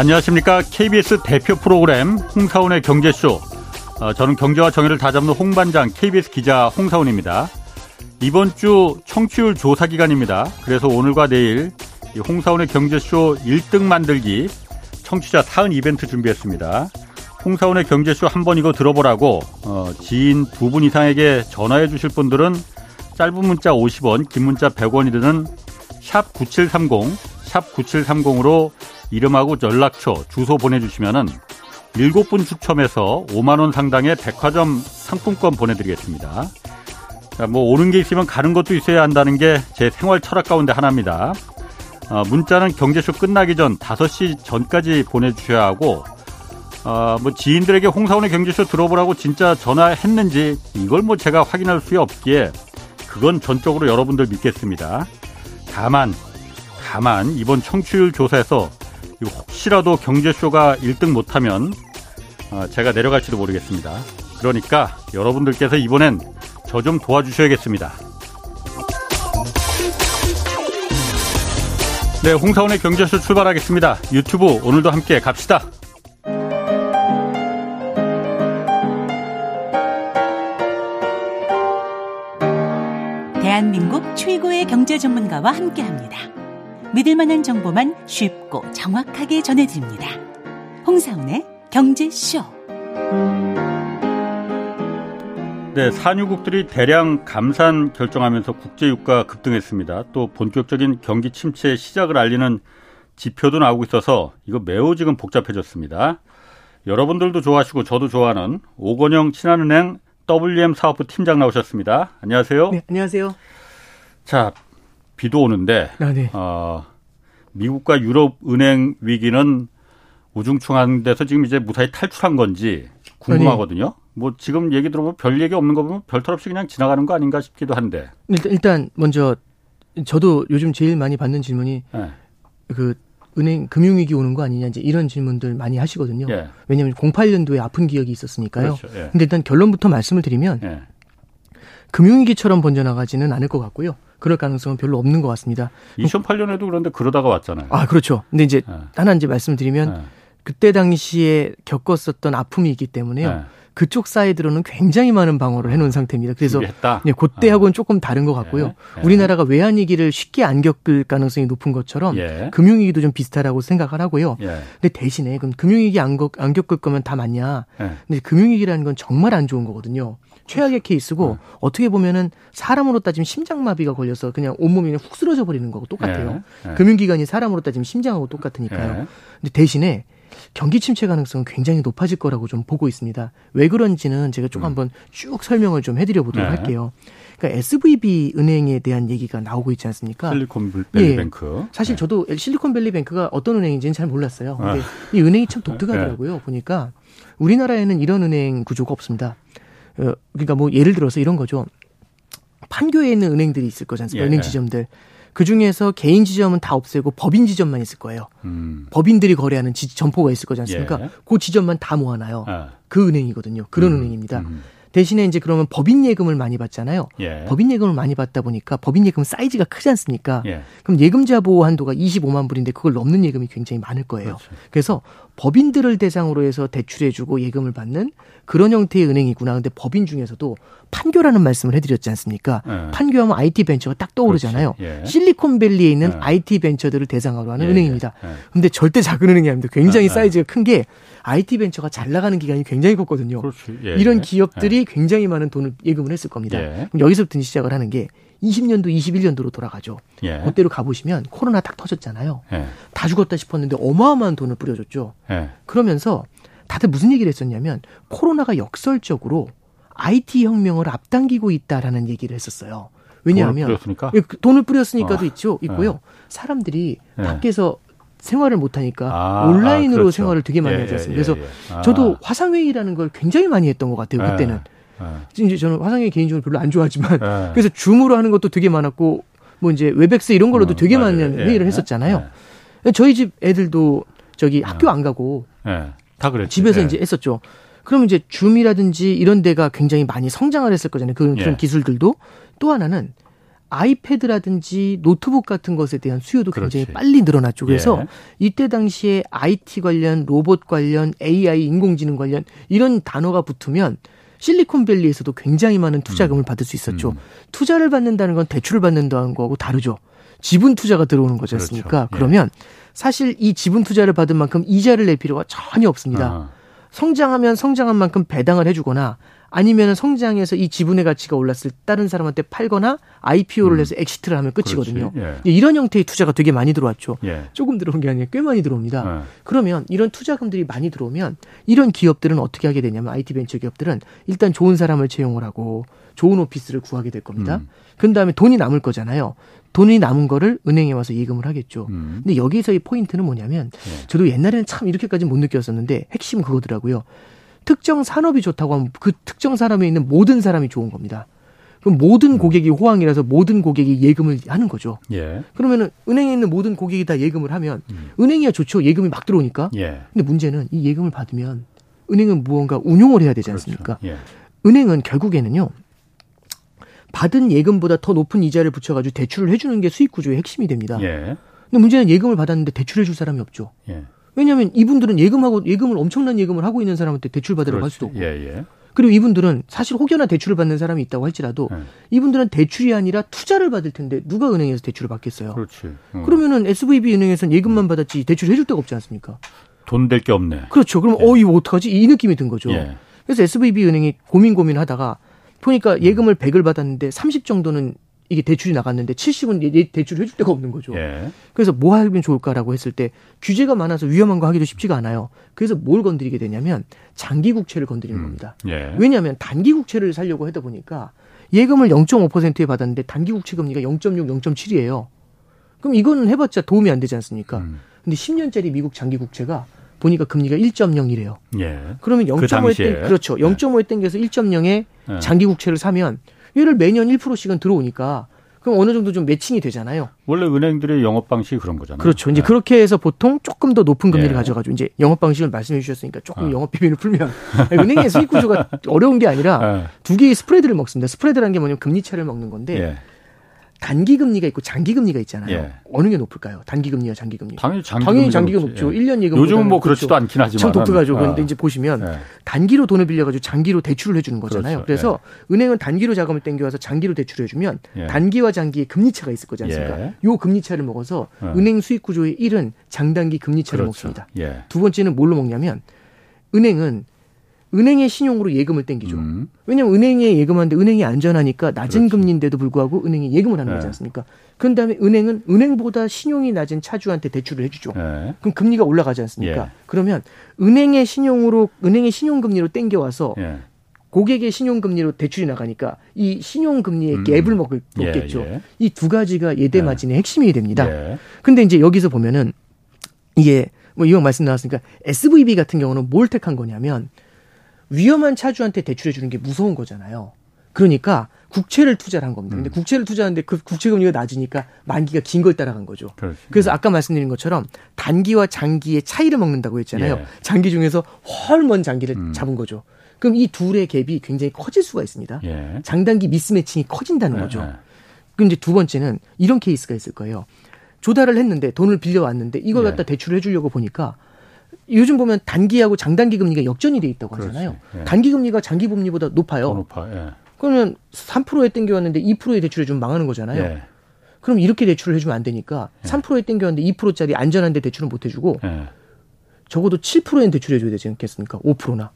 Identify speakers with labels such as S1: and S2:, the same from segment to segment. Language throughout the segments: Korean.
S1: 안녕하십니까. KBS 대표 프로그램 홍사원의 경제쇼. 어, 저는 경제와 정의를 다잡는 홍반장 KBS 기자 홍사원입니다. 이번 주 청취율 조사 기간입니다. 그래서 오늘과 내일 홍사원의 경제쇼 1등 만들기 청취자 사은 이벤트 준비했습니다. 홍사원의 경제쇼 한 번 이거 들어보라고 어, 지인 두 분 이상에게 전화해 주실 분들은 짧은 문자 50원, 긴 문자 100원이 드는 샵 9730, 샵 9730으로 이름하고 연락처, 주소 보내주시면은 7분 추첨해서 5만원 상당의 백화점 상품권 보내드리겠습니다. 자, 뭐 오는 게 있으면 가는 것도 있어야 한다는 게 제 생활 철학 가운데 하나입니다. 어, 문자는 경제쇼 끝나기 전 5시 전까지 보내주셔야 하고 어, 뭐 지인들에게 홍사원의 경제쇼 들어보라고 진짜 전화했는지 이걸 뭐 제가 확인할 수 없기에 그건 전적으로 여러분들 믿겠습니다. 다만 다만 이번 청취율 조사에서 혹시라도 경제쇼가 1등 못하면 어, 제가 내려갈지도 모르겠습니다. 그러니까 여러분들께서 이번엔 저 좀 도와주셔야겠습니다. 네, 홍사원의 경제쇼 출발하겠습니다. 유튜브 오늘도 함께 갑시다.
S2: 대한민국 최고의 경제 전문가와 함께 합니다. 믿을 만한 정보만 쉽고 정확하게 전해드립니다. 홍사운의 경제쇼.
S1: 네, 산유국들이 대량 감산 결정하면서 국제유가 급등했습니다. 또 본격적인 경기 침체 시작을 알리는 지표도 나오고 있어서 이거 매우 지금 복잡해졌습니다. 여러분들도 좋아하시고 저도 좋아하는 오건영 친한은행 WM 사업부 팀장 나오셨습니다. 안녕하세요.
S3: 네, 안녕하세요.
S1: 자, 비도 오는데
S3: 아, 네.
S1: 어, 미국과 유럽 은행 위기는 우중충한 데서 지금 이제 무사히 탈출한 건지 궁금하거든요. 네. 뭐 지금 얘기 들어보면 별 얘기 없는 거 보면 별탈 없이 그냥 지나가는 거 아닌가 싶기도 한데.
S3: 일단, 일단 먼저 저도 요즘 제일 많이 받는 질문이 네. 그 은행 금융위기 오는 거 아니냐 이제 이런 질문들 많이 하시거든요. 예. 왜냐하면 08년도에 아픈 기억이 있었으니까요. 그렇죠. 예. 근데 일단 결론부터 말씀을 드리면 예. 금융위기처럼 번져나가지는 않을 것 같고요. 그럴 가능성은 별로 없는 것 같습니다.
S1: 2008년에도 그런데 그러다가 왔잖아요.
S3: 아, 그렇죠. 근데 이제 네. 하나 이제 말씀드리면 네. 그때 당시에 겪었었던 아픔이 있기 때문에요. 네. 그쪽 사이드로는 굉장히 많은 방어를 해놓은 상태입니다. 그래서 네, 그때하고는 어. 조금 다른 것 같고요. 예, 예. 우리나라가 외환위기를 쉽게 안 겪을 가능성이 높은 것처럼 예. 금융위기도 좀 비슷하다고 생각을 하고요. 예. 근데 대신에 그럼 금융위기 안, 겪, 안 겪을 거면 다 맞냐? 예. 근데 금융위기라는 건 정말 안 좋은 거거든요. 최악의 케이스고 어. 어떻게 보면은 사람으로 따지면 심장마비가 걸려서 그냥 온몸이 훅 쓰러져 버리는 거고 똑같아요. 예. 금융기관이 사람으로 따지면 심장하고 똑같으니까요. 근데 대신에 경기 침체 가능성은 굉장히 높아질 거라고 좀 보고 있습니다. 왜 그런지는 제가 좀 음. 한번 쭉 설명을 좀 해드려 보도록 네. 할게요. 그러니까 SVB 은행에 대한 얘기가 나오고 있지 않습니까?
S1: 실리콘밸리뱅크.
S3: 예. 사실 네. 저도 실리콘밸리뱅크가 어떤 은행인지는 잘 몰랐어요. 근데 아. 이 은행이 참 독특하더라고요. 네. 보니까 우리나라에는 이런 은행 구조가 없습니다. 어, 그러니까 뭐 예를 들어서 이런 거죠. 판교에 있는 은행들이 있을 거지 않습니까? 예. 은행 지점들. 그 중에서 개인 지점은 다 없애고 법인 지점만 있을 거예요. 음. 법인들이 거래하는 지, 점포가 있을 거지 않습니까? 예. 그 지점만 다 모아놔요. 아. 그 은행이거든요. 그런 음. 은행입니다. 음. 대신에 이제 그러면 법인 예금을 많이 받잖아요. 예. 법인 예금을 많이 받다 보니까 법인 예금 사이즈가 크지 않습니까? 예. 그럼 예금자 보호 한도가 25만 불인데 그걸 넘는 예금이 굉장히 많을 거예요. 그렇죠. 그래서 법인들을 대상으로 해서 대출해주고 예금을 받는 그런 형태의 은행이구나. 근데 법인 중에서도 판교라는 말씀을 해드렸지 않습니까? 네. 판교하면 IT 벤처가 딱 떠오르잖아요. 예. 실리콘밸리에 있는 네. IT 벤처들을 대상으로 하는 예. 은행입니다. 예. 근데 절대 작은 은행이 아닙니다. 굉장히 네. 사이즈가 큰 게 IT 벤처가 잘 나가는 기간이 굉장히 컸거든요. 예. 이런 기업들이 굉장히 많은 돈을 예금을 했을 겁니다. 그럼 여기서부터 시작을 하는 게 20년도, 21년도로 돌아가죠. 예. 그때로 가보시면 코로나 딱 터졌잖아요. 예. 다 죽었다 싶었는데 어마어마한 돈을 뿌려줬죠. 예. 그러면서 다들 무슨 얘기를 했었냐면 코로나가 역설적으로 IT 혁명을 앞당기고 있다라는 얘기를 했었어요. 왜냐하면 돈을 뿌렸으니까, 예, 그 돈을 뿌렸으니까도 어. 있죠, 있고요. 예. 사람들이 예. 밖에서 생활을 못하니까 아, 온라인으로 아, 그렇죠. 생활을 되게 많이 예, 하지 않습니까? 그래서 아. 저도 화상회의라는 걸 굉장히 많이 했던 것 같아요, 그때는. 네. 이제 저는 화상회의 개인적으로 별로 안 좋아하지만 네. 그래서 줌으로 하는 것도 되게 많았고 뭐 이제 웹엑스 이런 걸로도 음, 되게 맞아요. 많은 예. 회의를 했었잖아요. 네. 저희 집 애들도 저기 학교 안 가고 다 그랬지. 집에서 이제 했었죠. 그러면 이제 줌이라든지 이런 데가 굉장히 많이 성장을 했을 거잖아요. 그런, 그런 기술들도 또 하나는 아이패드라든지 노트북 같은 것에 대한 수요도 굉장히
S1: 그렇지.
S3: 빨리 늘어났죠. 그래서
S1: 예.
S3: 이때 당시에 IT 관련, 로봇 관련, AI 인공지능 관련 이런 단어가 붙으면 실리콘밸리에서도 굉장히 많은 투자금을 받을 수 있었죠.
S1: 음.
S3: 투자를 받는다는 건 대출을 받는다는 거하고 다르죠. 지분 투자가 들어오는 거지
S1: 그렇죠.
S3: 않습니까?
S1: 예.
S3: 그러면 사실 이 지분 투자를 받은 만큼 이자를 낼 필요가 전혀 없습니다.
S1: 아,
S3: 성장하면 성장한 만큼 배당을 해주거나 아니면 성장해서 이 지분의 가치가 올랐을 때 다른 사람한테 팔거나 IPO를 해서 exit을 하면 끝이거든요.
S1: 음. 예.
S3: 이런 형태의 투자가 되게 많이 들어왔죠.
S1: 예.
S3: 조금 들어온 게 아니라 꽤 많이 들어옵니다.
S1: 예.
S3: 그러면 이런 투자금들이 많이 들어오면 이런 기업들은 어떻게 하게 되냐면 IT 벤처 기업들은 일단 좋은 사람을 채용을 하고 좋은 오피스를 구하게 될 겁니다.
S1: 음.
S3: 그 다음에 돈이 남을 거잖아요. 돈이 남은 거를 은행에 와서 예금을 하겠죠.
S1: 음.
S3: 근데 여기서의 포인트는 뭐냐면
S1: 예.
S3: 저도 옛날에는 참 이렇게까지 못 느꼈었는데 핵심 그거더라고요. 특정 산업이 좋다고 하면 그 특정 산업에 있는 모든 사람이 좋은 겁니다. 그럼 모든 고객이 호황이라서 모든 고객이 예금을 하는 거죠.
S1: 예.
S3: 그러면은 은행에 있는 모든 고객이 다 예금을 하면
S1: 음.
S3: 은행이야 좋죠. 예금이 막 들어오니까.
S1: 예.
S3: 근데 문제는 이 예금을 받으면 은행은 무언가 운용을 해야 되지 않습니까?
S1: 그렇죠. 예.
S3: 은행은 결국에는요. 받은 예금보다 더 높은 이자를 붙여가지고 대출을 해주는 게 수익 구조의 핵심이 됩니다.
S1: 예.
S3: 근데 문제는 예금을 받았는데 대출해줄 사람이 없죠.
S1: 예.
S3: 왜냐하면 이분들은 예금하고 예금을 엄청난 예금을 하고 있는 사람한테 대출 받으라고 할 수도 없고
S1: 예, 예.
S3: 그리고 이분들은 사실 혹여나 대출을 받는 사람이 있다고 할지라도
S1: 예.
S3: 이분들은 대출이 아니라 투자를 받을 텐데 누가 은행에서 대출을 받겠어요?
S1: 그렇지. 어.
S3: 그러면은 SVB 은행에서는 예금만 받았지 대출을 해줄 데가 없지 않습니까?
S1: 돈 될 게 없네.
S3: 그렇죠. 그럼
S1: 예.
S3: 어 이거 어떡하지? 이 느낌이 든 거죠.
S1: 예.
S3: 그래서 SVB 은행이 고민 고민하다가 보니까 예금을 100을 받았는데 30 정도는 이게 대출이 나갔는데 70은 대출을 해줄 데가 없는 거죠.
S1: 예.
S3: 그래서 뭐 하면 좋을까라고 했을 때 규제가 많아서 위험한 거 하기도 쉽지가 않아요. 그래서 뭘 건드리게 되냐면 장기 국채를 건드리는
S1: 음.
S3: 겁니다.
S1: 예.
S3: 왜냐하면 단기 국채를 살려고 하다 보니까 예금을 0.5%에 받았는데 단기 국채 금리가 0.6, 0.7이에요. 그럼 이거는 해봤자 도움이 안 되지 않습니까?
S1: 음.
S3: 근데 10년짜리 미국 장기 국채가 보니까 금리가 1.0이래요.
S1: 예.
S3: 그러면
S1: 그
S3: 0.5에
S1: 당시에.
S3: 땡, 그렇죠.
S1: 네.
S3: 0.5에 땡겨서 1.0에
S1: 예.
S3: 장기 국채를 사면 얘를 매년 1%씩은 들어오니까 그럼 어느 정도 좀 매칭이 되잖아요.
S1: 원래 은행들의 영업 방식이 그런 거잖아요.
S3: 그렇죠. 이제
S1: 예.
S3: 그렇게 해서 보통 조금 더 높은 금리를
S1: 예.
S3: 가져가지고 이제 영업 방식을 말씀해 주셨으니까 조금
S1: 어.
S3: 영업 비밀을 풀면 은행의 수익 구조가 어려운 게 아니라
S1: 예.
S3: 두 개의 스프레드를 먹습니다. 스프레드라는 게 뭐냐면 금리 차를 먹는 건데
S1: 예.
S3: 단기 금리가 있고 장기 금리가 있잖아요.
S1: 예.
S3: 어느 게 높을까요? 단기 금리와 장기 금리.
S1: 당연히 장기
S3: 당연히 장기가. 높죠.
S1: 예.
S3: 1년 예금
S1: 요즘은 뭐 그렇지도 않긴 하지만
S3: 참 독특하죠. 그런데 이제 보시면
S1: 예.
S3: 단기로 돈을 빌려 가지고 장기로 대출을 해 주는 거잖아요.
S1: 그렇죠.
S3: 그래서 은행은 단기로 자금을 땡겨 와서 장기로 대출을 해 주면
S1: 예.
S3: 단기와 장기의 금리 차가 있을 거지 않습니까?
S1: 예.
S3: 요 금리 차를 먹어서
S1: 예.
S3: 은행 수익 구조의 1은 장단기 금리 차를
S1: 그렇죠.
S3: 먹습니다.
S1: 예.
S3: 두 번째는 뭘로 먹냐면 은행은 은행의 신용으로 예금을 땡기죠.
S1: 음.
S3: 왜냐하면 은행에 예금하는데 은행이 안전하니까 낮은
S1: 그렇지.
S3: 금리인데도 불구하고 은행이 예금을 하는
S1: 네.
S3: 거지 않습니까? 그런 다음에 은행은 은행보다 신용이 낮은 차주한테 대출을 해주죠.
S1: 예.
S3: 그럼 금리가 올라가지 않습니까?
S1: 예.
S3: 그러면 은행의 신용으로 은행의 신용금리로 땡겨와서
S1: 예.
S3: 고객의 신용금리로 대출이 나가니까 이 신용금리의
S1: 음.
S3: 갭을 먹을,
S1: 예,
S3: 먹겠죠.
S1: 예.
S3: 이 두 가지가 예대
S1: 예.
S3: 마진의 핵심이 됩니다.
S1: 예.
S3: 근데 이제 여기서 보면은 이게 뭐 이왕 말씀 나왔으니까 SVB 같은 경우는 뭘 택한 거냐면 위험한 차주한테 대출해 주는 게 무서운 거잖아요. 그러니까 국채를 투자를 한 겁니다.
S1: 음.
S3: 근데 국채를 투자하는데 그 국채 금리가 낮으니까 만기가 긴 걸 따라간 거죠.
S1: 그렇지.
S3: 그래서 아까 말씀드린 것처럼 단기와 장기의 차이를 먹는다고 했잖아요.
S1: 예.
S3: 장기 중에서 훨먼 장기를
S1: 음.
S3: 잡은 거죠. 그럼 이 둘의 갭이 굉장히 커질 수가 있습니다.
S1: 예.
S3: 장단기 미스매칭이 커진다는
S1: 예,
S3: 거죠.
S1: 예.
S3: 그럼 이제 두 번째는 이런 케이스가 있을 거예요. 조달을 했는데 돈을 빌려왔는데 이걸
S1: 예.
S3: 갖다 대출을 해주려고 보니까 요즘 보면 단기하고 장단기 금리가 역전이 돼 있다고 하잖아요.
S1: 예.
S3: 단기 금리가 장기 금리보다 높아요.
S1: 더 높아. 예.
S3: 그러면 3%에 땡겨왔는데 2%에 대출해 주면 망하는 거잖아요.
S1: 예.
S3: 그럼 이렇게 대출을 해주면 안 되니까 3%에 땡겨왔는데 2%짜리 안전한데 대출은 못 해주고
S1: 예.
S3: 적어도 7%엔 대출해줘야 되지 않겠습니까? 5%나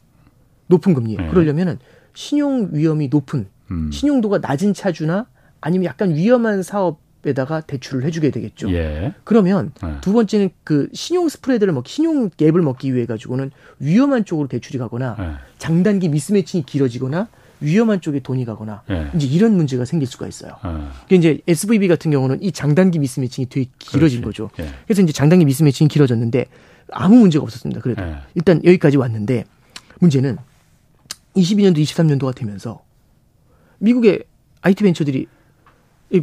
S3: 높은 금리에.
S1: 네.
S3: 그러려면은 신용 위험이 높은
S1: 음.
S3: 신용도가 낮은 차주나 아니면 약간 위험한 사업 에다가 대출을 해주게 되겠죠.
S1: 예.
S3: 그러면
S1: 네.
S3: 두 번째는 그 신용 스프레드를 먹, 신용 갭을 먹기 위해 가지고는 위험한 쪽으로 대출이 가거나
S1: 예.
S3: 장단기 미스매칭이 길어지거나 위험한 쪽에 돈이 가거나
S1: 예.
S3: 이제 이런 문제가 생길 수가 있어요.
S1: 어.
S3: 그게 이제 SVB 같은 경우는 이 장단기 미스매칭이 되게 길어진
S1: 그렇지.
S3: 거죠.
S1: 예.
S3: 그래서 이제 장단기 미스매칭이 길어졌는데 아무 문제가 없었습니다. 그래도
S1: 예.
S3: 일단 여기까지 왔는데 문제는 22년도 23년도가 되면서 미국의 IT 벤처들이 이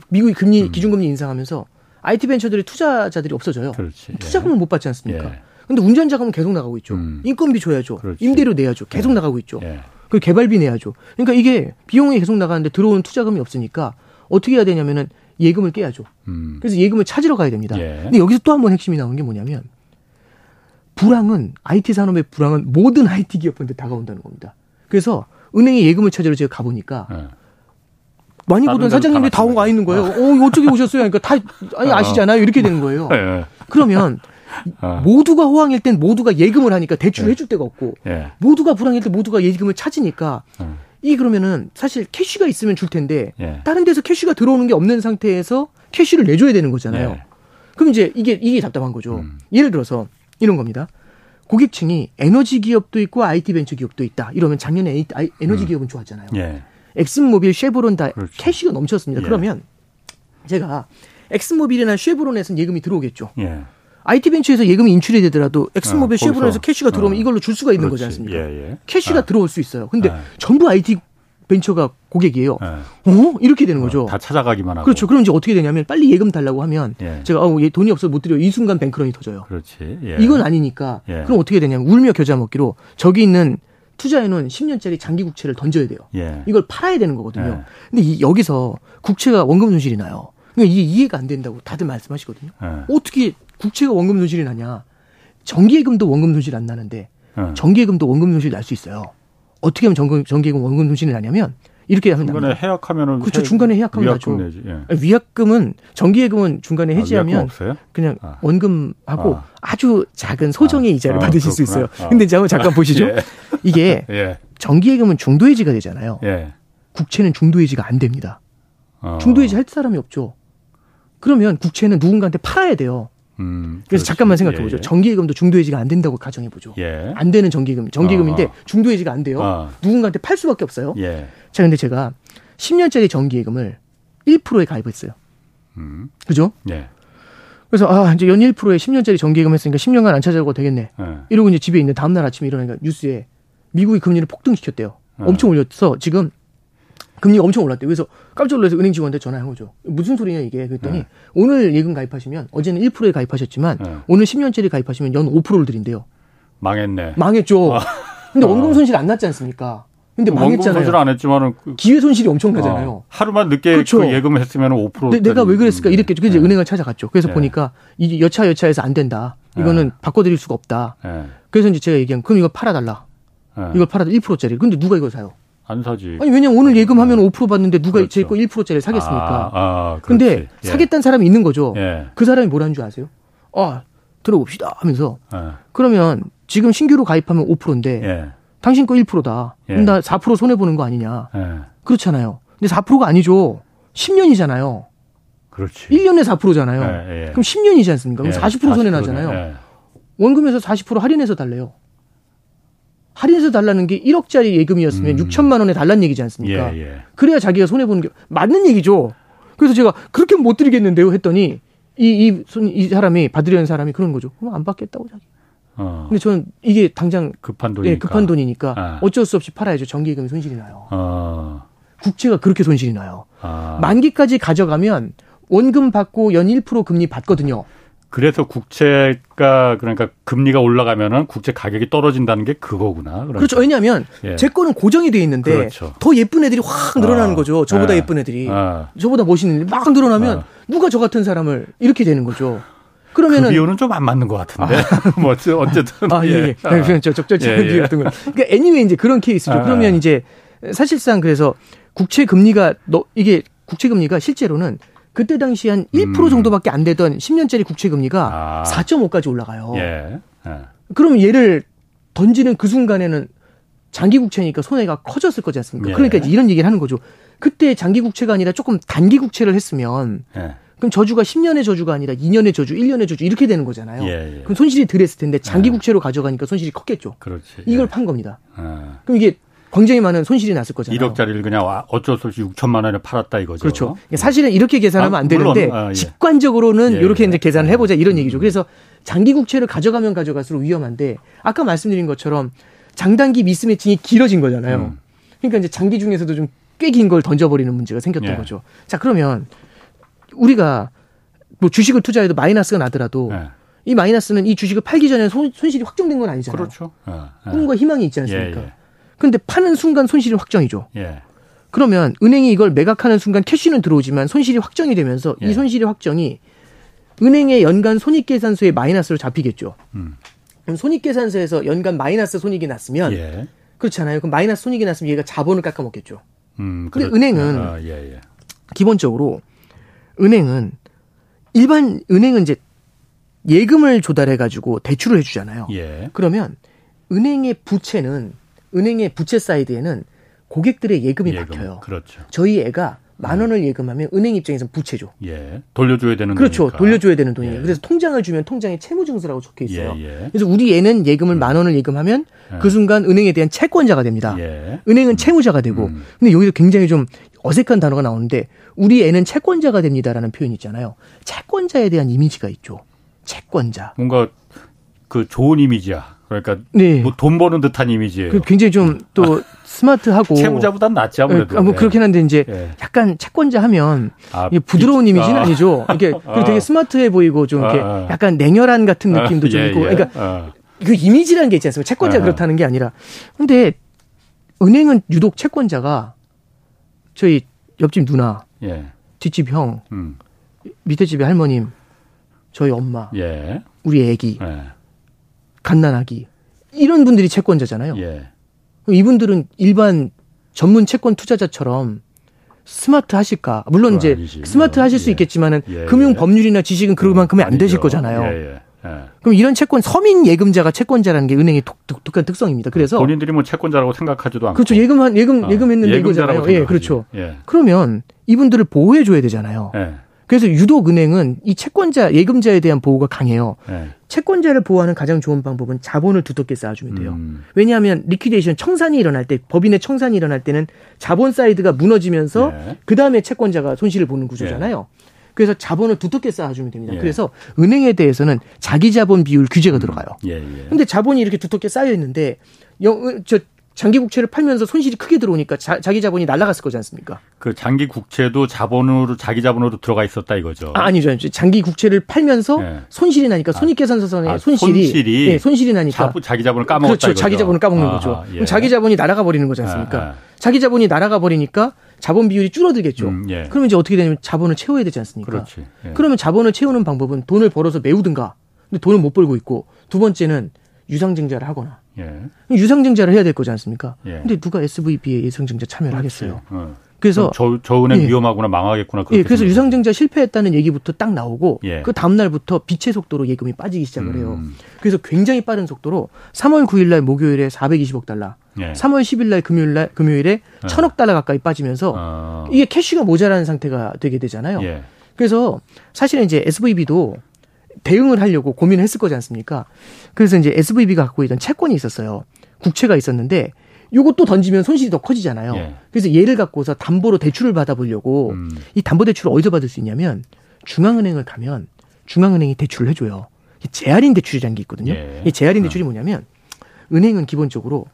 S3: 미국이 금리
S1: 음.
S3: 기준금리 인상하면서 IT 벤처들의 투자자들이 없어져요.
S1: 그렇지. 예.
S3: 투자금을 못 받지 않습니까?
S1: 예.
S3: 근데 운전자금은 계속 나가고 있죠.
S1: 음.
S3: 인건비 줘야죠.
S1: 그렇지.
S3: 임대료 내야죠. 계속
S1: 예.
S3: 나가고 있죠.
S1: 예.
S3: 그 개발비 내야죠. 그러니까 이게 비용이 계속 나가는데 들어오는 투자금이 없으니까 어떻게 해야 되냐면은 예금을 깨야죠.
S1: 음.
S3: 그래서 예금을 찾으러 가야 됩니다.
S1: 예.
S3: 근데 여기서 또 한 번 핵심이 나오는 게 뭐냐면 불황은 IT 산업의 불황은 모든 IT 기업한테 다가온다는 겁니다. 그래서 은행에 예금을 찾으러 제가 가보니까
S1: 예.
S3: 많이 보던 사장님들이 다다와 있는 거예요. 어, 어떻게 오셨어요? 그러니까 다 아니
S1: 어.
S3: 아시잖아요. 이렇게 되는 거예요.
S1: 예.
S3: 그러면
S1: 어.
S3: 모두가 호황일 땐 모두가 예금을 하니까 대출을
S1: 예.
S3: 해줄 데가 없고
S1: 예.
S3: 모두가 불황일 때 모두가 예금을 찾으니까
S1: 어.
S3: 이 그러면은 사실 캐시가 있으면 줄 텐데
S1: 예.
S3: 다른 데서 캐시가 들어오는 게 없는 상태에서 캐시를 내줘야 되는 거잖아요.
S1: 예.
S3: 그럼 이제 이게 이게 답답한 거죠.
S1: 음.
S3: 예를 들어서 이런 겁니다. 고객층이 에너지 기업도 있고 IT 벤처 기업도 있다. 이러면 작년에 에너지
S1: 음.
S3: 기업은 좋았잖아요.
S1: 예.
S3: 엑슨모빌, 쉐보론 다
S1: 그렇죠.
S3: cash가 넘쳤습니다.
S1: 예.
S3: 그러면 제가 엑슨모빌이나 쉐보론에서는 예금이 들어오겠죠.
S1: 예.
S3: IT 벤처에서 예금이 인출이 되더라도 엑슨모빌,
S1: 어, 거기서.
S3: 쉐보론에서 cash가 들어오면
S1: 어.
S3: 이걸로 줄 수가 있는 거지
S1: 그렇지.
S3: 않습니까?
S1: 예, 예.
S3: cash가
S1: 아.
S3: 들어올 수 있어요. 근데
S1: 아.
S3: 전부 IT 벤처가 고객이에요.
S1: 예.
S3: 어? 이렇게 되는 거죠.
S1: 다 찾아가기만 하고.
S3: 그렇죠. 그럼 이제 어떻게 되냐면 빨리 예금 달라고 하면
S1: 예.
S3: 제가 어, 얘 돈이 없어서 못 드려. 이 순간 뱅크런이 터져요.
S1: 그렇지. 예.
S3: 이건 아니니까.
S1: 예.
S3: 그럼 어떻게 되냐면 울며 겨자 먹기로 저기 있는 투자해놓은 10년짜리 장기 국채를 던져야 돼요.
S1: 예.
S3: 이걸 팔아야 되는 거거든요.
S1: 예.
S3: 근데 이, 여기서 국채가 원금 손실이 나요. 그러니까 이게 이해가 안 된다고 다들 말씀하시거든요.
S1: 예.
S3: 어떻게 국채가 원금 손실이 나냐? 정기예금도 원금 손실 안 나는데
S1: 예.
S3: 정기예금도 원금 손실 날 수 있어요. 어떻게 하면 정기, 정기예금 원금 손실이 나냐면 이렇게 하면
S1: 중간에
S3: 납니다.
S1: 해약하면은
S3: 그렇죠.
S1: 해-
S3: 중간에 해약하면
S1: 위약금
S3: 나죠.
S1: 내지. 예.
S3: 위약금은 정기예금은 중간에
S1: 아,
S3: 해지하면
S1: 없어요?
S3: 그냥
S1: 아.
S3: 원금하고
S1: 아.
S3: 아. 주 작은 소정의
S1: 아.
S3: 이자를
S1: 아,
S3: 받으실 수
S1: 그렇구나.
S3: 있어요.
S1: 아.
S3: 근데 이제 한번 잠깐 보시죠.
S1: 예.
S3: 이게
S1: 예.
S3: 정기예금은 중도해지가 되잖아요.
S1: 예.
S3: 국채는 중도해지가 안 됩니다.
S1: 어.
S3: 중도해지 할 사람이 없죠. 그러면 국채는 누군가한테 팔아야 돼요.
S1: 음,
S3: 그래서
S1: 그렇지.
S3: 잠깐만 생각해 보죠.
S1: 예, 예.
S3: 정기예금도 중도해지가 안 된다고 가정해 보죠.
S1: 예.
S3: 안 되는 정기예금, 정기예금인데
S1: 어.
S3: 중도해지가 안 돼요.
S1: 어.
S3: 누군가한테 팔 수밖에 없어요.
S1: 예.
S3: 자, 근데 제가 10년짜리 정기예금을 1%에 가입했어요.
S1: 음.
S3: 그죠?
S1: 예.
S3: 그래서 아, 이제 연 1%에 10년짜리 정기예금 했으니까 10년간 안 찾아가도 되겠네.
S1: 예.
S3: 이러고 이제 집에 있는 다음날 아침에 일어나니까 뉴스에 미국이 금리를 폭등시켰대요.
S1: 어.
S3: 엄청 올렸어. 지금 금리가 엄청 올랐대요. 그래서 깜짝 놀라서 은행 직원한테 전화한 거죠. 무슨 소리냐 이게. 그랬더니
S1: 네.
S3: 오늘 예금 가입하시면 어제는 1%에 가입하셨지만
S1: 네.
S3: 오늘 10년짜리 가입하시면 연 5%를 드린대요.
S1: 망했네.
S3: 망했죠.
S1: 아.
S3: 근데 원금 손실 안 났지 않습니까? 근데
S1: 원금 손실
S3: 망했잖아요.
S1: 안 했지만은 그-
S3: 기회 손실이 엄청나잖아요.
S1: 어, 하루만 늦게
S3: 그렇죠.
S1: 그 예금을 했으면 5%.
S3: 내, 내가 왜 그랬을까 이랬겠죠. 그래서
S1: 네.
S3: 은행을 찾아갔죠. 그래서
S1: 네.
S3: 보니까 이 여차 여차해서 안 된다. 이거는 바꿔드릴 수가 없다.
S1: 예.
S3: 그래서 이제 제가 얘기한 그럼 이거 팔아달라.
S1: 예.
S3: 이걸 팔아도 1%짜리. 근데 누가 이걸 사요?
S1: 안 사지.
S3: 아니 왜냐면 오늘 예금하면 5% 받는데 누가
S1: 그렇죠.
S3: 제거 1%짜리 사겠습니까?
S1: 아, 아,
S3: 근데.
S1: 예.
S3: 사겠다는 사람이 있는 거죠.
S1: 예.
S3: 그 사람이 뭐라는 줄 아세요? 아 들어봅시다 하면서
S1: 예.
S3: 그러면 지금 신규로 가입하면 5%인데
S1: 예.
S3: 당신 거 1%다.
S1: 예.
S3: 그럼 나 4% 손해 보는 거 아니냐?
S1: 예.
S3: 그렇잖아요. 근데 4%가 아니죠. 10년이잖아요.
S1: 그렇지.
S3: 1년에 4%잖아요.
S1: 예, 예.
S3: 그럼 10년이지 않습니까? 그럼
S1: 예,
S3: 40% 손해
S1: 40%네.
S3: 나잖아요.
S1: 예.
S3: 원금에서 40% 할인해서 달래요. 할인해서 달라는 게 1억짜리 예금이었으면
S1: 음.
S3: 6천만 원에 달란 얘기지 않습니까?
S1: 예, 예.
S3: 그래야 자기가 손해 보는 게 맞는 얘기죠. 그래서 제가 그렇게 못 드리겠는데요 했더니 이이 사람이 받으려는 사람이 그런 거죠. 그럼 안 받겠다고 자기.
S1: 어.
S3: 근데 저는 이게 당장
S1: 급한 돈이니까.
S3: 예, 급한 돈이니까
S1: 아.
S3: 어쩔 수 없이 팔아야죠. 정기예금이 손실이 나요.
S1: 어.
S3: 국채가 그렇게 손실이 나요.
S1: 아.
S3: 만기까지 가져가면 원금 받고 연 1% 금리 받거든요.
S1: 그래서 국채가 그러니까 금리가 올라가면은 국채 가격이 떨어진다는 게 그거구나. 그러니까.
S3: 그렇죠. 왜냐하면
S1: 예.
S3: 제 거는 고정이 돼 있는데
S1: 그렇죠.
S3: 더 예쁜 애들이 확 늘어나는
S1: 아.
S3: 거죠. 저보다
S1: 아.
S3: 예쁜 애들이.
S1: 아.
S3: 저보다 멋있는 애들이 막 늘어나면
S1: 아.
S3: 누가 저 같은 사람을 이렇게 되는 거죠.
S1: 그
S3: 그러면은
S1: 비율은 좀 안 맞는 것 같은데. 뭐 어째- 어쨌든.
S3: 아, 예, 예.
S1: 아.
S3: 저 적절치 않은
S1: 예, 예.
S3: 비유 같은 거. 그러니까 애니웨이 이제 그런 케이스죠.
S1: 아.
S3: 그러면 이제 사실상 그래서 국채 금리가 너 이게 국채 금리가 실제로는 그때 당시 한 1%
S1: 음.
S3: 정도밖에 안 되던 10년짜리 국채 금리가
S1: 아.
S3: 4.5까지 올라가요.
S1: 예. 예.
S3: 그러면 얘를 던지는 그 순간에는 장기 국채니까 손해가 커졌을 거지 않습니까?
S1: 예.
S3: 그러니까 이제 이런 얘기를 하는 거죠. 그때 장기 국채가 아니라 조금 단기 국채를 했으면
S1: 예.
S3: 그럼 저주가 10년의 저주가 아니라 2년의 저주, 1년의 저주 이렇게 되는 거잖아요.
S1: 예, 예.
S3: 그럼 손실이 덜 했을 텐데 장기
S1: 예.
S3: 국채로 가져가니까 손실이 컸겠죠.
S1: 그렇지.
S3: 이걸
S1: 예.
S3: 판 겁니다.
S1: 아.
S3: 그럼 이게 굉장히 많은 손실이 났을 거잖아요.
S1: 1억짜리를 그냥 와- 어쩔 수 없이 6천만 원에 팔았다 이거죠.
S3: 그렇죠. 사실은 이렇게 계산하면
S1: 아,
S3: 안 되는데
S1: 물론, 아, 예.
S3: 직관적으로는
S1: 예,
S3: 이렇게
S1: 예.
S3: 이제 계산을 해보자 이런
S1: 음.
S3: 얘기죠. 그래서 장기 국채를 가져가면 가져갈수록 위험한데 아까 말씀드린 것처럼 장단기 미스매칭이 길어진 거잖아요.
S1: 음.
S3: 그러니까 이제 장기 중에서도 좀 꽤 긴 걸 던져버리는 문제가 생겼던
S1: 예.
S3: 거죠. 자 그러면 우리가 뭐 주식을 투자해도 마이너스가 나더라도
S1: 예.
S3: 이 마이너스는 이 주식을 팔기 전에 손, 손실이 확정된 건 아니잖아요.
S1: 그렇죠. 예. 예.
S3: 꿈과 희망이 있지 않습니까? 근데 파는 순간 손실이 확정이죠.
S1: 예.
S3: 그러면 은행이 이걸 매각하는 순간 캐시는 들어오지만 손실이 확정이 되면서
S1: 예.
S3: 이 손실의 확정이 은행의 연간 손익계산서의 마이너스로 잡히겠죠.
S1: 음.
S3: 그럼 손익계산서에서 연간 마이너스 손익이 났으면
S1: 예.
S3: 그렇잖아요. 그럼 마이너스 손익이 났으면 얘가 자본을 깎아먹겠죠.
S1: 음,
S3: 근데
S1: 그렇-
S3: 은행은
S1: 아, 예, 예.
S3: 기본적으로 은행은 일반 은행은 이제 예금을 조달해 가지고 대출을 해주잖아요.
S1: 예.
S3: 그러면 은행의 부채는 은행의 부채 사이드에는 고객들의 예금이
S1: 예금.
S3: 박혀요.
S1: 그렇죠.
S3: 저희 애가 만 원을 예금하면 은행 입장에서는 부채죠.
S1: 예. 돌려줘야 되는
S3: 그렇죠.
S1: 거니까.
S3: 돌려줘야 되는 돈이에요.
S1: 예.
S3: 그래서 통장을 주면 통장에 채무증서라고 적혀 있어요.
S1: 예, 예.
S3: 그래서 우리 애는 예금을 만 원을 예금하면
S1: 예.
S3: 그 순간 은행에 대한 채권자가 됩니다.
S1: 예.
S3: 은행은 채무자가 되고
S1: 음.
S3: 근데 여기서 굉장히 좀 어색한 단어가 나오는데 우리 애는 채권자가 됩니다라는 표현이 있잖아요. 채권자에 대한 이미지가 있죠. 채권자.
S1: 뭔가 그 좋은 이미지야. 그러니까
S3: 네.
S1: 뭐 돈 버는 듯한 이미지예요.
S3: 그 굉장히 좀 또 스마트하고
S1: 채무자보단 낫지 아무래도.
S3: 예, 뭐
S1: 예.
S3: 그렇긴 한데 이제
S1: 예.
S3: 약간 채권자 하면
S1: 아,
S3: 부드러운
S1: 비-
S3: 이미지는
S1: 아.
S3: 아니죠. 이게
S1: 아.
S3: 되게 스마트해 보이고 좀 이렇게
S1: 아, 아.
S3: 약간 냉혈한 같은 느낌도
S1: 아,
S3: 좀
S1: 예,
S3: 있고.
S1: 예.
S3: 그러니까
S1: 아,
S3: 그 이미지라는 게 있지 않습니까? 채권자 가
S1: 아.
S3: 그렇다는 게 아니라. 근데 은행은 유독 채권자가 저희 옆집 누나,
S1: 예.
S3: 뒷집 형,
S1: 음.
S3: 밑에 집의 할머님, 저희 엄마,
S1: 예.
S3: 우리 애기,
S1: 예.
S3: 갓난아기 이런 분들이 채권자잖아요.
S1: 예.
S3: 이분들은 일반 전문 채권 투자자처럼 스마트 하실까? 물론 이제
S1: 아니지.
S3: 스마트
S1: 뭐,
S3: 하실 수
S1: 예.
S3: 있겠지만은
S1: 예,
S3: 금융
S1: 예.
S3: 법률이나 지식은 그만큼이 안 되실. 거잖아요.
S1: 예.
S3: 그럼 이런 채권 서민 예금자가 채권자라는 게 은행의 독, 독특한 특성입니다. 그래서
S1: 본인들이 뭐 채권자라고 생각하지도 않고.
S3: 그렇죠. 예금한 예금
S1: 아,
S3: 예금했는데
S1: 예금자라고
S3: 이거잖아요. 예,
S1: 생각하지.
S3: 그렇죠.
S1: 예.
S3: 그러면 이분들을 보호해 줘야 되잖아요.
S1: 예.
S3: 그래서 유독 은행은 이 채권자 예금자에 대한 보호가 강해요.
S1: 예.
S3: 채권자를 보호하는 가장 좋은 방법은 자본을 두텁게 쌓아주면 돼요.
S1: 음.
S3: 왜냐하면 liquidation 청산이 일어날 때 법인의 청산이 일어날 때는 자본 side가 무너지면서
S1: 예.
S3: 그 다음에 채권자가 손실을 보는 구조잖아요. 그래서 자본을 두텁게 쌓아주면 됩니다.
S1: 예.
S3: 그래서 은행에 대해서는 자기 자본 비율 규제가 들어가요.
S1: 예, 예.
S3: 근데 자본이 이렇게 두텁게 쌓여 있는데 영, 저 장기 국채를 팔면서 손실이 크게 들어오니까 자, 기 자본이 날아갔을 거지 않습니까?
S1: 그 장기 국채도 자본으로 자기 자본으로 들어가 있었다 이거죠.
S3: 아. 아니죠. 장기 국채를 팔면서
S1: 예.
S3: 손실이 나니까 손익계산서상의
S1: 아,
S3: 손실이
S1: 손실이
S3: 예, 손실이 나니까
S1: 자부, 자기 자본을 까먹었다
S3: 그렇죠.
S1: 이거죠.
S3: 자기 자본을 까먹는
S1: 아하,
S3: 거죠.
S1: 예.
S3: 그럼 자기 자본이 날아가 버리는 거지 않습니까?
S1: 아, 아.
S3: 자기 자본이 날아가 버리니까 자본 비율이 줄어들겠죠.
S1: 음, 예.
S3: 그러면 이제 어떻게 되냐면 자본을 채워야 되지 않습니까?
S1: 그렇지. 예.
S3: 그러면 자본을 채우는 방법은 돈을 벌어서 메우든가. 근데 돈을 못 벌고 있고 두 번째는 유상증자를 하거나
S1: 예.
S3: 유상증자를 해야 될 거지 않습니까?
S1: 예.
S3: 근데 누가 SVB에 유상증자 참여를 하겠어요?
S1: 어.
S3: 그래서
S1: 저, 저 은행
S3: 예.
S1: 위험하구나 망하겠구나.
S3: 예, 그래서. 유상증자 실패했다는 얘기부터 딱 나오고
S1: 예.
S3: 그 다음 날부터 빛의 속도로 예금이 빠지기 시작을 해요.
S1: 음.
S3: 그래서 굉장히 빠른 속도로 3월 9일 날 목요일에 420억 달러,
S1: 예.
S3: 3월 10일 날 금요일 날 금요일에 1000억 달러 가까이 빠지면서
S1: 어.
S3: 이게 캐시가 모자라는 상태가 되게 되잖아요.
S1: 예.
S3: 그래서 사실은 이제 SVB도 대응을 하려고 고민을 했을 거지 않습니까? 그래서 이제 SVB가 갖고 있던 채권이 있었어요. 국채가 있었는데 요것도 던지면 손실이 더 커지잖아요.
S1: 예.
S3: 그래서 얘를 갖고서 담보로 대출을 받아보려고
S1: 음.
S3: 이 담보 대출을 어디서 받을 수 있냐면 중앙은행을 가면 중앙은행이 대출을 해줘요. 이 재할인 대출이라는 게 있거든요.
S1: 예.
S3: 이 재할인 대출이 뭐냐면 은행은 기본적으로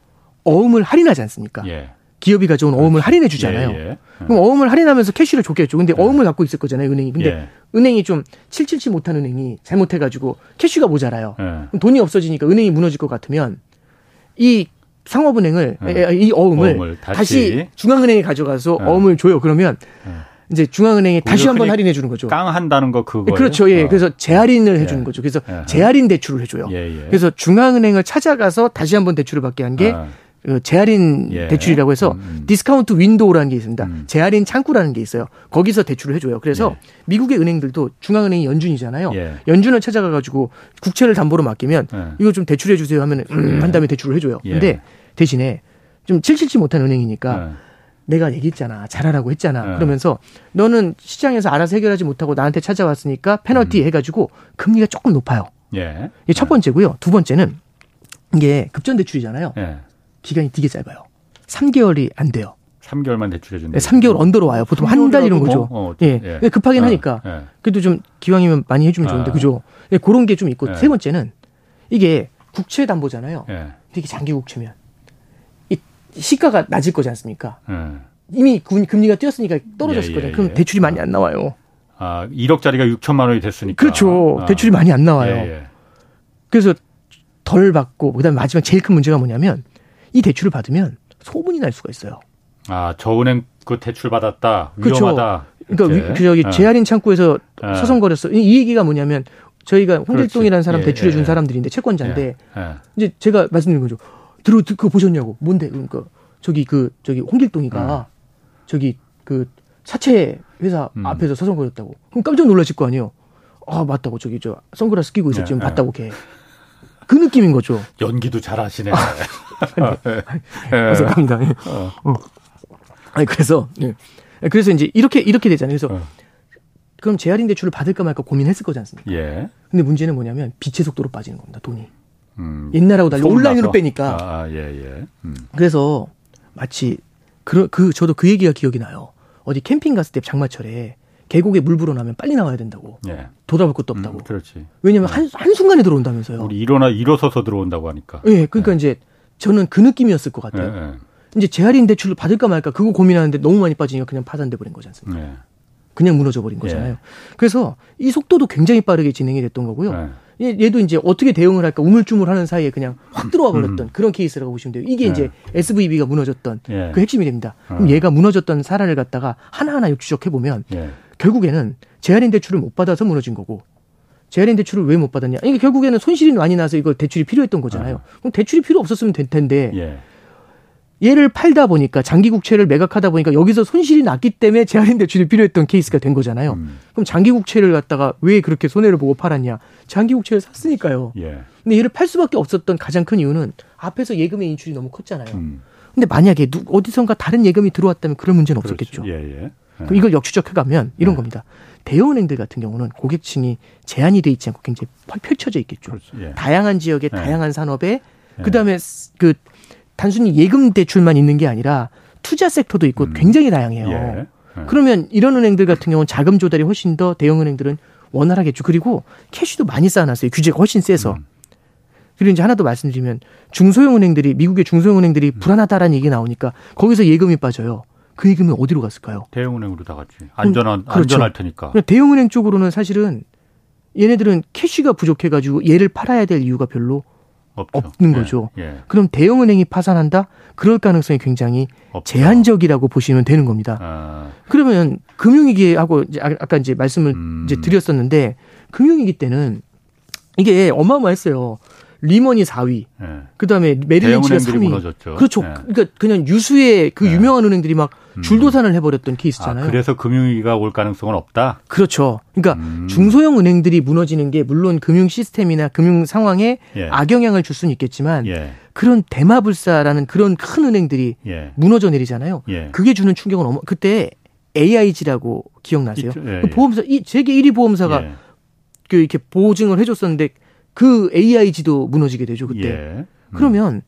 S3: 어음을 할인하지 않습니까?
S1: 예.
S3: 기업이 가져온 어음을 할인해 주잖아요.
S1: 예, 예.
S3: 그럼 어음을 할인하면서 캐시를 줬겠죠. 근데 어음을 갖고 있을 거잖아요, 은행이. 근데
S1: 예.
S3: 은행이 좀 칠칠치 못한 은행이 잘못해 가지고 캐시가 모자라요.
S1: 예.
S3: 돈이 없어지니까 은행이 무너질 것 같으면 이 상업은행을
S1: 예.
S3: 에, 이 어음을,
S1: 어음을 다시-
S3: 다시, 중앙은행에 가져가서
S1: 예.
S3: 어음을 줘요. 그러면
S1: 예.
S3: 이제 중앙은행이 다시 한번 할인해 주는 거죠.
S1: 깡한다는 거 그거.
S3: 그렇죠. 예. 그래서 재할인을 해 주는
S1: 예.
S3: 거죠. 그래서
S1: 예.
S3: 재할인 대출을 해 줘요.
S1: 예, 예.
S3: 그래서 중앙은행을 찾아가서 다시 한번 대출을 받게 한게
S1: 아.
S3: 그 재할인
S1: 예.
S3: 대출이라고 해서
S1: 음, 음.
S3: discount window라는 게 있습니다.
S1: 음.
S3: 재할인 창구라는 게 있어요. 거기서 대출을 해줘요. 그래서
S1: 예.
S3: 미국의 은행들도 중앙은행이 연준이잖아요.
S1: 예.
S3: 연준을 찾아가가지고 국채를 담보로 맡기면
S1: 예.
S3: 이거 좀 대출해 주세요 하면 음, 한 다음에 대출을 해줘요.
S1: 예.
S3: 근데 대신에 좀 칠칠치 못한 은행이니까
S1: 예.
S3: 내가 얘기했잖아. 잘하라고 했잖아.
S1: 예.
S3: 그러면서 너는 시장에서 알아서 해결하지 못하고 나한테 찾아왔으니까
S1: 음.
S3: 페널티 해가지고 금리가 조금 높아요.
S1: 예.
S3: 이게 첫 번째고요. 두 번째는 이게 급전 대출이잖아요.
S1: 예.
S3: 기간이 되게 짧아요. 3개월이 안 돼요.
S1: 3개월만 대출해 준다.
S3: 네, 3개월 언더로 와요. 보통 한 달 이런 거죠.
S1: 뭐, 어,
S3: 예.
S1: 예.
S3: 예, 급하긴
S1: 어,
S3: 하니까.
S1: 예.
S3: 그래도 좀 기왕이면 많이 해주면 좋은데,
S1: 아.
S3: 그죠? 예, 그런 게 좀 있고.
S1: 예.
S3: 세 번째는 이게 국채 담보잖아요.
S1: 예.
S3: 되게 장기 국채면 이 시가가 낮을 거지 않습니까?
S1: 예.
S3: 이미 금- 금리가 뛰었으니까 떨어졌을
S1: 예, 예,
S3: 거잖아요. 그럼
S1: 예.
S3: 대출이 많이 안 나와요.
S1: 아, 1억짜리가 6천만 원이 됐으니까.
S3: 그렇죠.
S1: 아.
S3: 대출이 많이 안 나와요.
S1: 예, 예.
S3: 그래서 덜 받고, 그 다음에 마지막 제일 큰 문제가 뭐냐면 이 대출을 받으면 소문이 날 수가 있어요.
S1: 아, 저 은행 그 대출 받았다. 위험하다.
S3: 그렇죠. 그러니까 위, 그 저기 어. 제할인 창구에서 어. 서성거렸어. 이 얘기가 뭐냐면 저희가 홍길동이라는 사람 예, 대출해 준 예. 사람들인데 채권자인데 예, 예. 이제 제가 말씀드린 거죠. 들어 그거 보셨냐고. 뭔데? 그러니까 저기 그 저기 홍길동이가 음. 저기 그 사채 회사 음. 앞에서 서성거렸다고. 그럼 깜짝 놀라실 거 아니에요. 아 맞다고 저기 저 선글라스 끼고 있었지 예, 봤다고 걔. 그 느낌인 거죠.
S1: 연기도 잘하시네.
S3: 감사합니다. 예. 어. 어. 아니 그래서 예. 그래서 이제 이렇게 이렇게 되잖아요. 그래서 어. 그럼 재할인 대출을 받을까 말까 고민했을 거지 않습니까? 예. 근데 문제는 뭐냐면 빛의 속도로 빠지는 겁니다. 돈이. 음. 옛날하고 달리 온라인으로 빼니까.
S1: 아, 아, 예, 예.
S3: 음. 그래서 마치 그, 그 저도 그 얘기가 기억이 나요. 어디 캠핑 갔을 때 장마철에 계곡에 물 불어나면 빨리 나와야 된다고. 예. 돌아볼 것도 없다고. 음,
S1: 그렇지.
S3: 왜냐면 예. 한, 한순간에 들어온다면서요.
S1: 우리 일어나, 일어서서 들어온다고 하니까.
S3: 예, 그러니까 예. 이제 저는 그 느낌이었을 것 같아요. 예, 예. 이제 재할인 대출을 받을까 말까 그거 고민하는데 너무 많이 빠지니까 그냥 파산돼 버린 거지 않습니까? 예. 그냥 무너져 버린 거잖아요. 그래서 이 속도도 굉장히 빠르게 진행이 됐던 거고요. 얘도 이제 어떻게 대응을 할까 우물쭈물하는 사이에 그냥 확 들어와 버렸던 음. 그런 케이스라고 보시면 돼요. 이게 예. 이제 SVB가 무너졌던 예. 그 핵심이 됩니다. 그럼 어. 얘가 무너졌던 사례를 갖다가 하나하나 추적해 보면 예. 결국에는 재할인 대출을 못 받아서 무너진 거고 재할인 대출을 왜 못 받았냐? 이게 결국에는 손실이 많이 나서 이거 대출이 필요했던 거잖아요. 어. 그럼 대출이 필요 없었으면 될 텐데 예. 얘를 팔다 보니까 장기 국채를 매각하다 보니까 여기서 손실이 났기 때문에 재할인 대출이 필요했던 케이스가 된 거잖아요. 음. 그럼 장기 국채를 갖다가 왜 그렇게 손해를 보고 팔았냐? 장기 국채를 샀으니까요. 예. 근데 얘를 팔 수밖에 없었던 가장 큰 이유는 앞에서 예금의 인출이 너무 컸잖아요. 음. 근데 만약에 누, 어디선가 다른 예금이 들어왔다면 그런 문제는 그렇죠. 없었겠죠. 예, 예. 그럼 이걸 역추적해 가면 이런 예. 겁니다. 대형은행들 같은 경우는 고객층이 제한이 돼 있지 않고 굉장히 펼쳐져 있겠죠. 그렇죠. 예. 다양한 지역에 예. 다양한 산업에 그다음에 그 단순히 예금 대출만 있는 게 아니라 투자 섹터도 있고 음. 굉장히 다양해요. 예. 예. 그러면 이런 은행들 같은 경우는 자금 조달이 훨씬 더 대형 은행들은 원활하겠죠. 그리고 캐시도 많이 쌓아놨어요. 규제가 훨씬 세서. 음. 그리고 이제 하나 더 말씀드리면 중소형 은행들이 미국의 중소형 은행들이 음. 불안하다라는 얘기 나오니까 거기서 예금이 빠져요. 그 예금이 어디로 갔을까요?
S1: 대형은행으로 다 갔지. 안전한 그렇죠. 안전할 테니까.
S3: 대형은행 쪽으로는 사실은 얘네들은 캐시가 부족해가지고 얘를 팔아야 될 이유가 별로 없죠. 없는 예, 거죠. 예, 예. 그럼 대형은행이 파산한다? 그럴 가능성이 굉장히 없죠. 제한적이라고 보시면 되는 겁니다. 아. 그러면 금융위기하고 이제 아, 아까 이제 말씀을 음. 이제 드렸었는데 금융위기 때는 이게 어마어마했어요. 리먼이 4위. 네. 그다음에 메릴린치가 3위.
S1: 무너졌죠.
S3: 그렇죠. 네. 그러니까 그냥 유수의 그 네. 유명한 은행들이 막 음. 줄도산을 해버렸던 케이스잖아요.
S1: 아, 그래서 금융위기가 올 가능성은 없다.
S3: 그렇죠. 그러니까 음. 중소형 은행들이 무너지는 게 물론 금융 시스템이나 금융 상황에 예. 악영향을 줄 수는 있겠지만 예. 그런 대마불사라는 그런 큰 은행들이 예. 무너져 내리잖아요. 예. 그게 주는 충격은 어마. 그때 AIG라고 기억나세요? 예, 그 보험사 이 세계 1위 보험사가 예. 그 이렇게 보증을 해줬었는데 그 AIG도 무너지게 되죠 그때. 예. 음. 그러면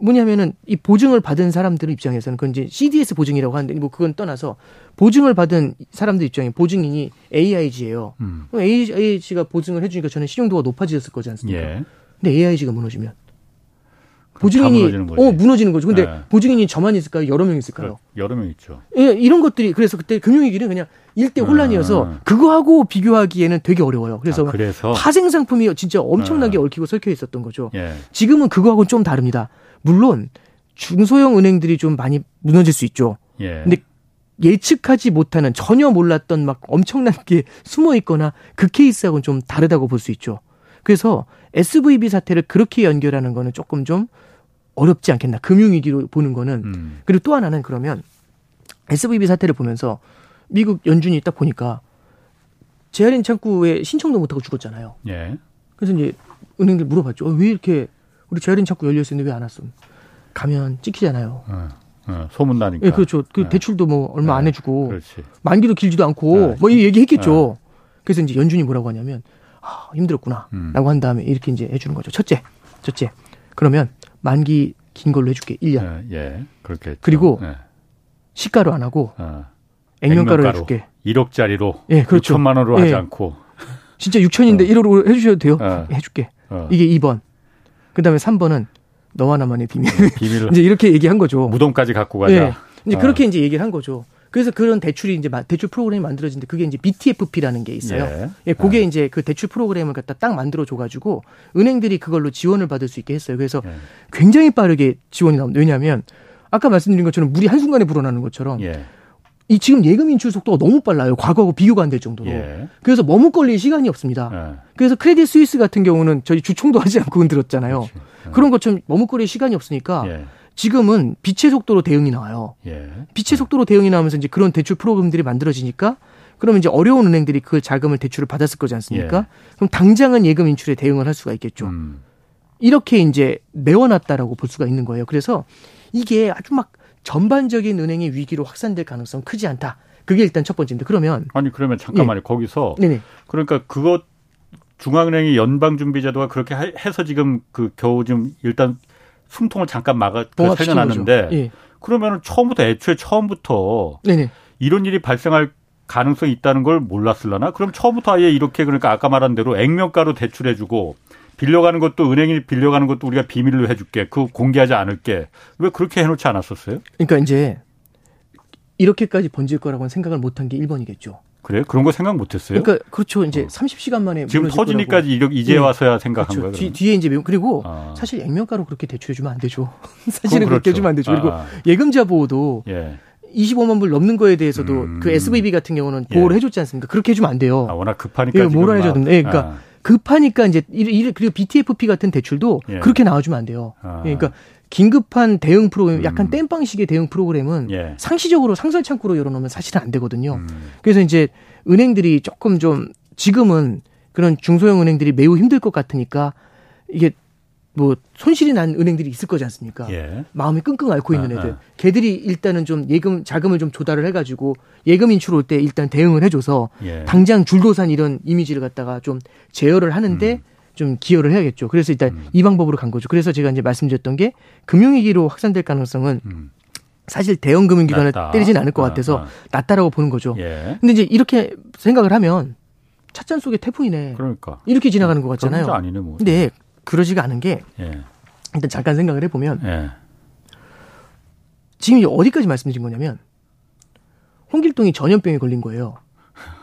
S3: 뭐냐면은 이 보증을 받은 사람들 입장에서는 그건 이제 CDS 보증이라고 하는데 뭐 그건 떠나서 보증을 받은 사람들 입장에 보증인이 AIG예요. 음. 그럼 AIG가 보증을 해주니까 저는 신용도가 높아졌을 거지 않습니까? 예. 근데 AIG가 무너지면 보증인이 무너지는 어 무너지는 거죠. 근데 네. 보증인이 저만 있을까요? 여러 명 있을까요?
S1: 여러 명 있죠.
S3: 예, 이런 것들이 그래서 그때 금융위기는 그냥 일대 혼란이어서 아. 그거하고 비교하기에는 되게 어려워요. 그래서, 아, 그래서? 파생 상품이 진짜 엄청나게 아. 얽히고 설켜 있었던 거죠. 예. 지금은 그거하고는 좀 다릅니다. 물론 중소형 은행들이 좀 많이 무너질 수 있죠. 예. 근데 예측하지 못하는 전혀 몰랐던 막 엄청난 게 숨어 있거나 그 케이스하고는 좀 다르다고 볼 수 있죠. 그래서 SVB 사태를 그렇게 연결하는 거는 조금 좀 어렵지 않겠나. 금융위기로 보는 거는. 음. 그리고 또 하나는 그러면 SVB 사태를 보면서 미국 연준이 딱 보니까 재할인 창구에 신청도 못하고 죽었잖아요. 예. 그래서 이제 은행들 물어봤죠. 어, 왜 이렇게 우리 재할인 창구 열려 있었는데 왜 안 왔어? 가면 찍히잖아요. 어,
S1: 어, 소문 나니까.
S3: 예, 그렇죠. 그 예. 대출도 뭐 얼마 안 예. 해주고 그렇지. 만기도 길지도 않고 예. 뭐이 얘기 했겠죠. 예. 그래서 이제 연준이 뭐라고 하냐면 아, 힘들었구나라고 음. 한 다음에 이렇게 이제 해주는 거죠. 첫째, 첫째. 그러면 만기 긴 걸로 해줄게. 1년.
S1: 예, 예. 그렇게.
S3: 그리고 시가로 안 하고 어. 액면가로 해줄게.
S1: 1억짜리로 예, 그렇죠. 6천만 원으로 예. 하지 않고
S3: 진짜 6천인데 어. 1억으로 해주셔도 돼요. 어. 해줄게. 어. 이게 2번. 그 다음에 3번은 너와 나만의 비밀. 네, 비밀을 이제 이렇게 얘기한 거죠.
S1: 무덤까지 갖고 가자. 예.
S3: 이제 어. 그렇게 이제 얘기를 한 거죠. 그래서 그런 대출이 이제 대출 프로그램이 만들어진데 그게 이제 BTFP라는 게 있어요. 예. 예 그게 예. 이제 그 대출 프로그램을 갖다 딱 만들어 줘 가지고 은행들이 그걸로 지원을 받을 수 있게 했어요. 그래서 예. 굉장히 빠르게 지원이 나옵니다. 왜냐하면 아까 말씀드린 것처럼 물이 한순간에 불어나는 것처럼 예. 이 지금 예금 인출 속도가 너무 빨라요. 과거하고 비교가 안 될 정도로.
S1: 예.
S3: 그래서 머뭇거릴 시간이 없습니다.
S1: 예.
S3: 그래서 크레딧 스위스 같은 경우는 저희 주총도 하지 않고 흔들었잖아요.
S1: 그렇지. 예.
S3: 그런 것처럼 머뭇거릴 시간이 없으니까
S1: 예.
S3: 지금은 빛의 속도로 대응이 나와요.
S1: 예.
S3: 빛의 속도로 대응이 나오면서 이제 그런 대출 프로그램들이 만들어지니까 그러면 이제 어려운 은행들이 그 자금을 대출을 받았을 거지 않습니까? 그럼 당장은 예금 인출에 대응을 할 수가 있겠죠.
S1: 음.
S3: 이렇게 이제 메워놨다라고 볼 수가 있는 거예요. 그래서 이게 아주 막 전반적인 은행의 위기로 확산될 가능성 은 크지 않다. 그게 일단 첫 번째인데 그러면
S1: 아니 그러면 잠깐만요. 거기서
S3: 네네
S1: 그러니까 그것 중앙은행이 연방준비제도가 그렇게 하- 해서 지금 그 겨우 좀 일단 숨통을 잠깐 막아 그 살려놨는데.
S3: 예.
S1: 그러면은 처음부터 애초에 처음부터
S3: 네네
S1: 이런 일이 발생할 가능성이 있다는 걸 몰랐을라나? 그럼 처음부터 아예 이렇게 그러니까 아까 말한 대로 액면가로 대출해주고 빌려가는 것도 은행이 빌려가는 것도 우리가 비밀로 해줄게. 그 공개하지 않을게. 왜 그렇게 해놓지 않았었어요?
S3: 그러니까 이제 이렇게까지 번질 거라고는 생각을 못한 게 1번이겠죠.
S1: 그래? 그런 거 생각 못 했어요?
S3: 그러니까 그렇죠. 이제
S1: 어.
S3: 30시간 만에
S1: 지금 터지니까 이제
S3: 예.
S1: 와서야 생각한
S3: 그렇죠.
S1: 거예요.
S3: 뒤? 뒤에 이제 그리고
S1: 아.
S3: 사실 액면가로 그렇게 대출해 주면 안 되죠. 사실은 그렇게
S1: 그렇죠.
S3: 해주면 안 되죠. 그리고
S1: 아.
S3: 예금자 보호도
S1: 예.
S3: 25만 불 넘는 거에 대해서도
S1: 음.
S3: 그 SVB 같은 경우는 보호를
S1: 예.
S3: 해줬지 않습니까? 그렇게 해주면 안 돼요.
S1: 아, 워낙 급하니까.
S3: 예, 뭐라
S1: 막-
S3: 해줬는데, 예, 그러니까
S1: 아.
S3: 급하니까 이제 그리고 BTFP 같은 대출도
S1: 예.
S3: 그렇게 나와주면 안 돼요.
S1: 아.
S3: 예, 그러니까 긴급한 대응 프로그램, 약간
S1: 음.
S3: 땜빵식의 대응 프로그램은
S1: 예.
S3: 상시적으로 상설 창구로 열어놓으면 사실은 안 되거든요.
S1: 음.
S3: 그래서 이제 은행들이 조금 좀 지금은 그런 중소형 은행들이 매우 힘들 것 같으니까 이게 뭐 손실이 난 은행들이 있을 거지 않습니까?
S1: 예.
S3: 마음이 끙끙 앓고 있는
S1: 아,
S3: 애들.
S1: 아.
S3: 걔들이 일단은 좀 예금 자금을 좀 조달을 해 가지고 예금 인출 올 때 일단 대응을 해 줘서
S1: 예.
S3: 당장 줄도산 이런 이미지를 갖다가 좀 제어를 하는데
S1: 음.
S3: 좀 기여를 해야겠죠. 그래서 일단
S1: 음.
S3: 이 방법으로 간 거죠. 그래서 제가 이제 말씀드렸던 게 금융위기로 확산될 가능성은
S1: 음.
S3: 사실 대형 금융기관을
S1: 낮다.
S3: 때리진 않을 것
S1: 아,
S3: 같아서
S1: 아.
S3: 낮다라고 보는 거죠.
S1: 예.
S3: 근데 이제 이렇게 생각을 하면 찻잔 속에 태풍이네.
S1: 그러니까.
S3: 이렇게 지나가는 것
S1: 그런
S3: 같잖아요.
S1: 아니네 뭐.
S3: 근데 그러지가 않은 게
S1: 예.
S3: 일단 잠깐 생각을 해보면
S1: 예.
S3: 지금 어디까지 말씀드린 거냐면 홍길동이 전염병에 걸린 거예요.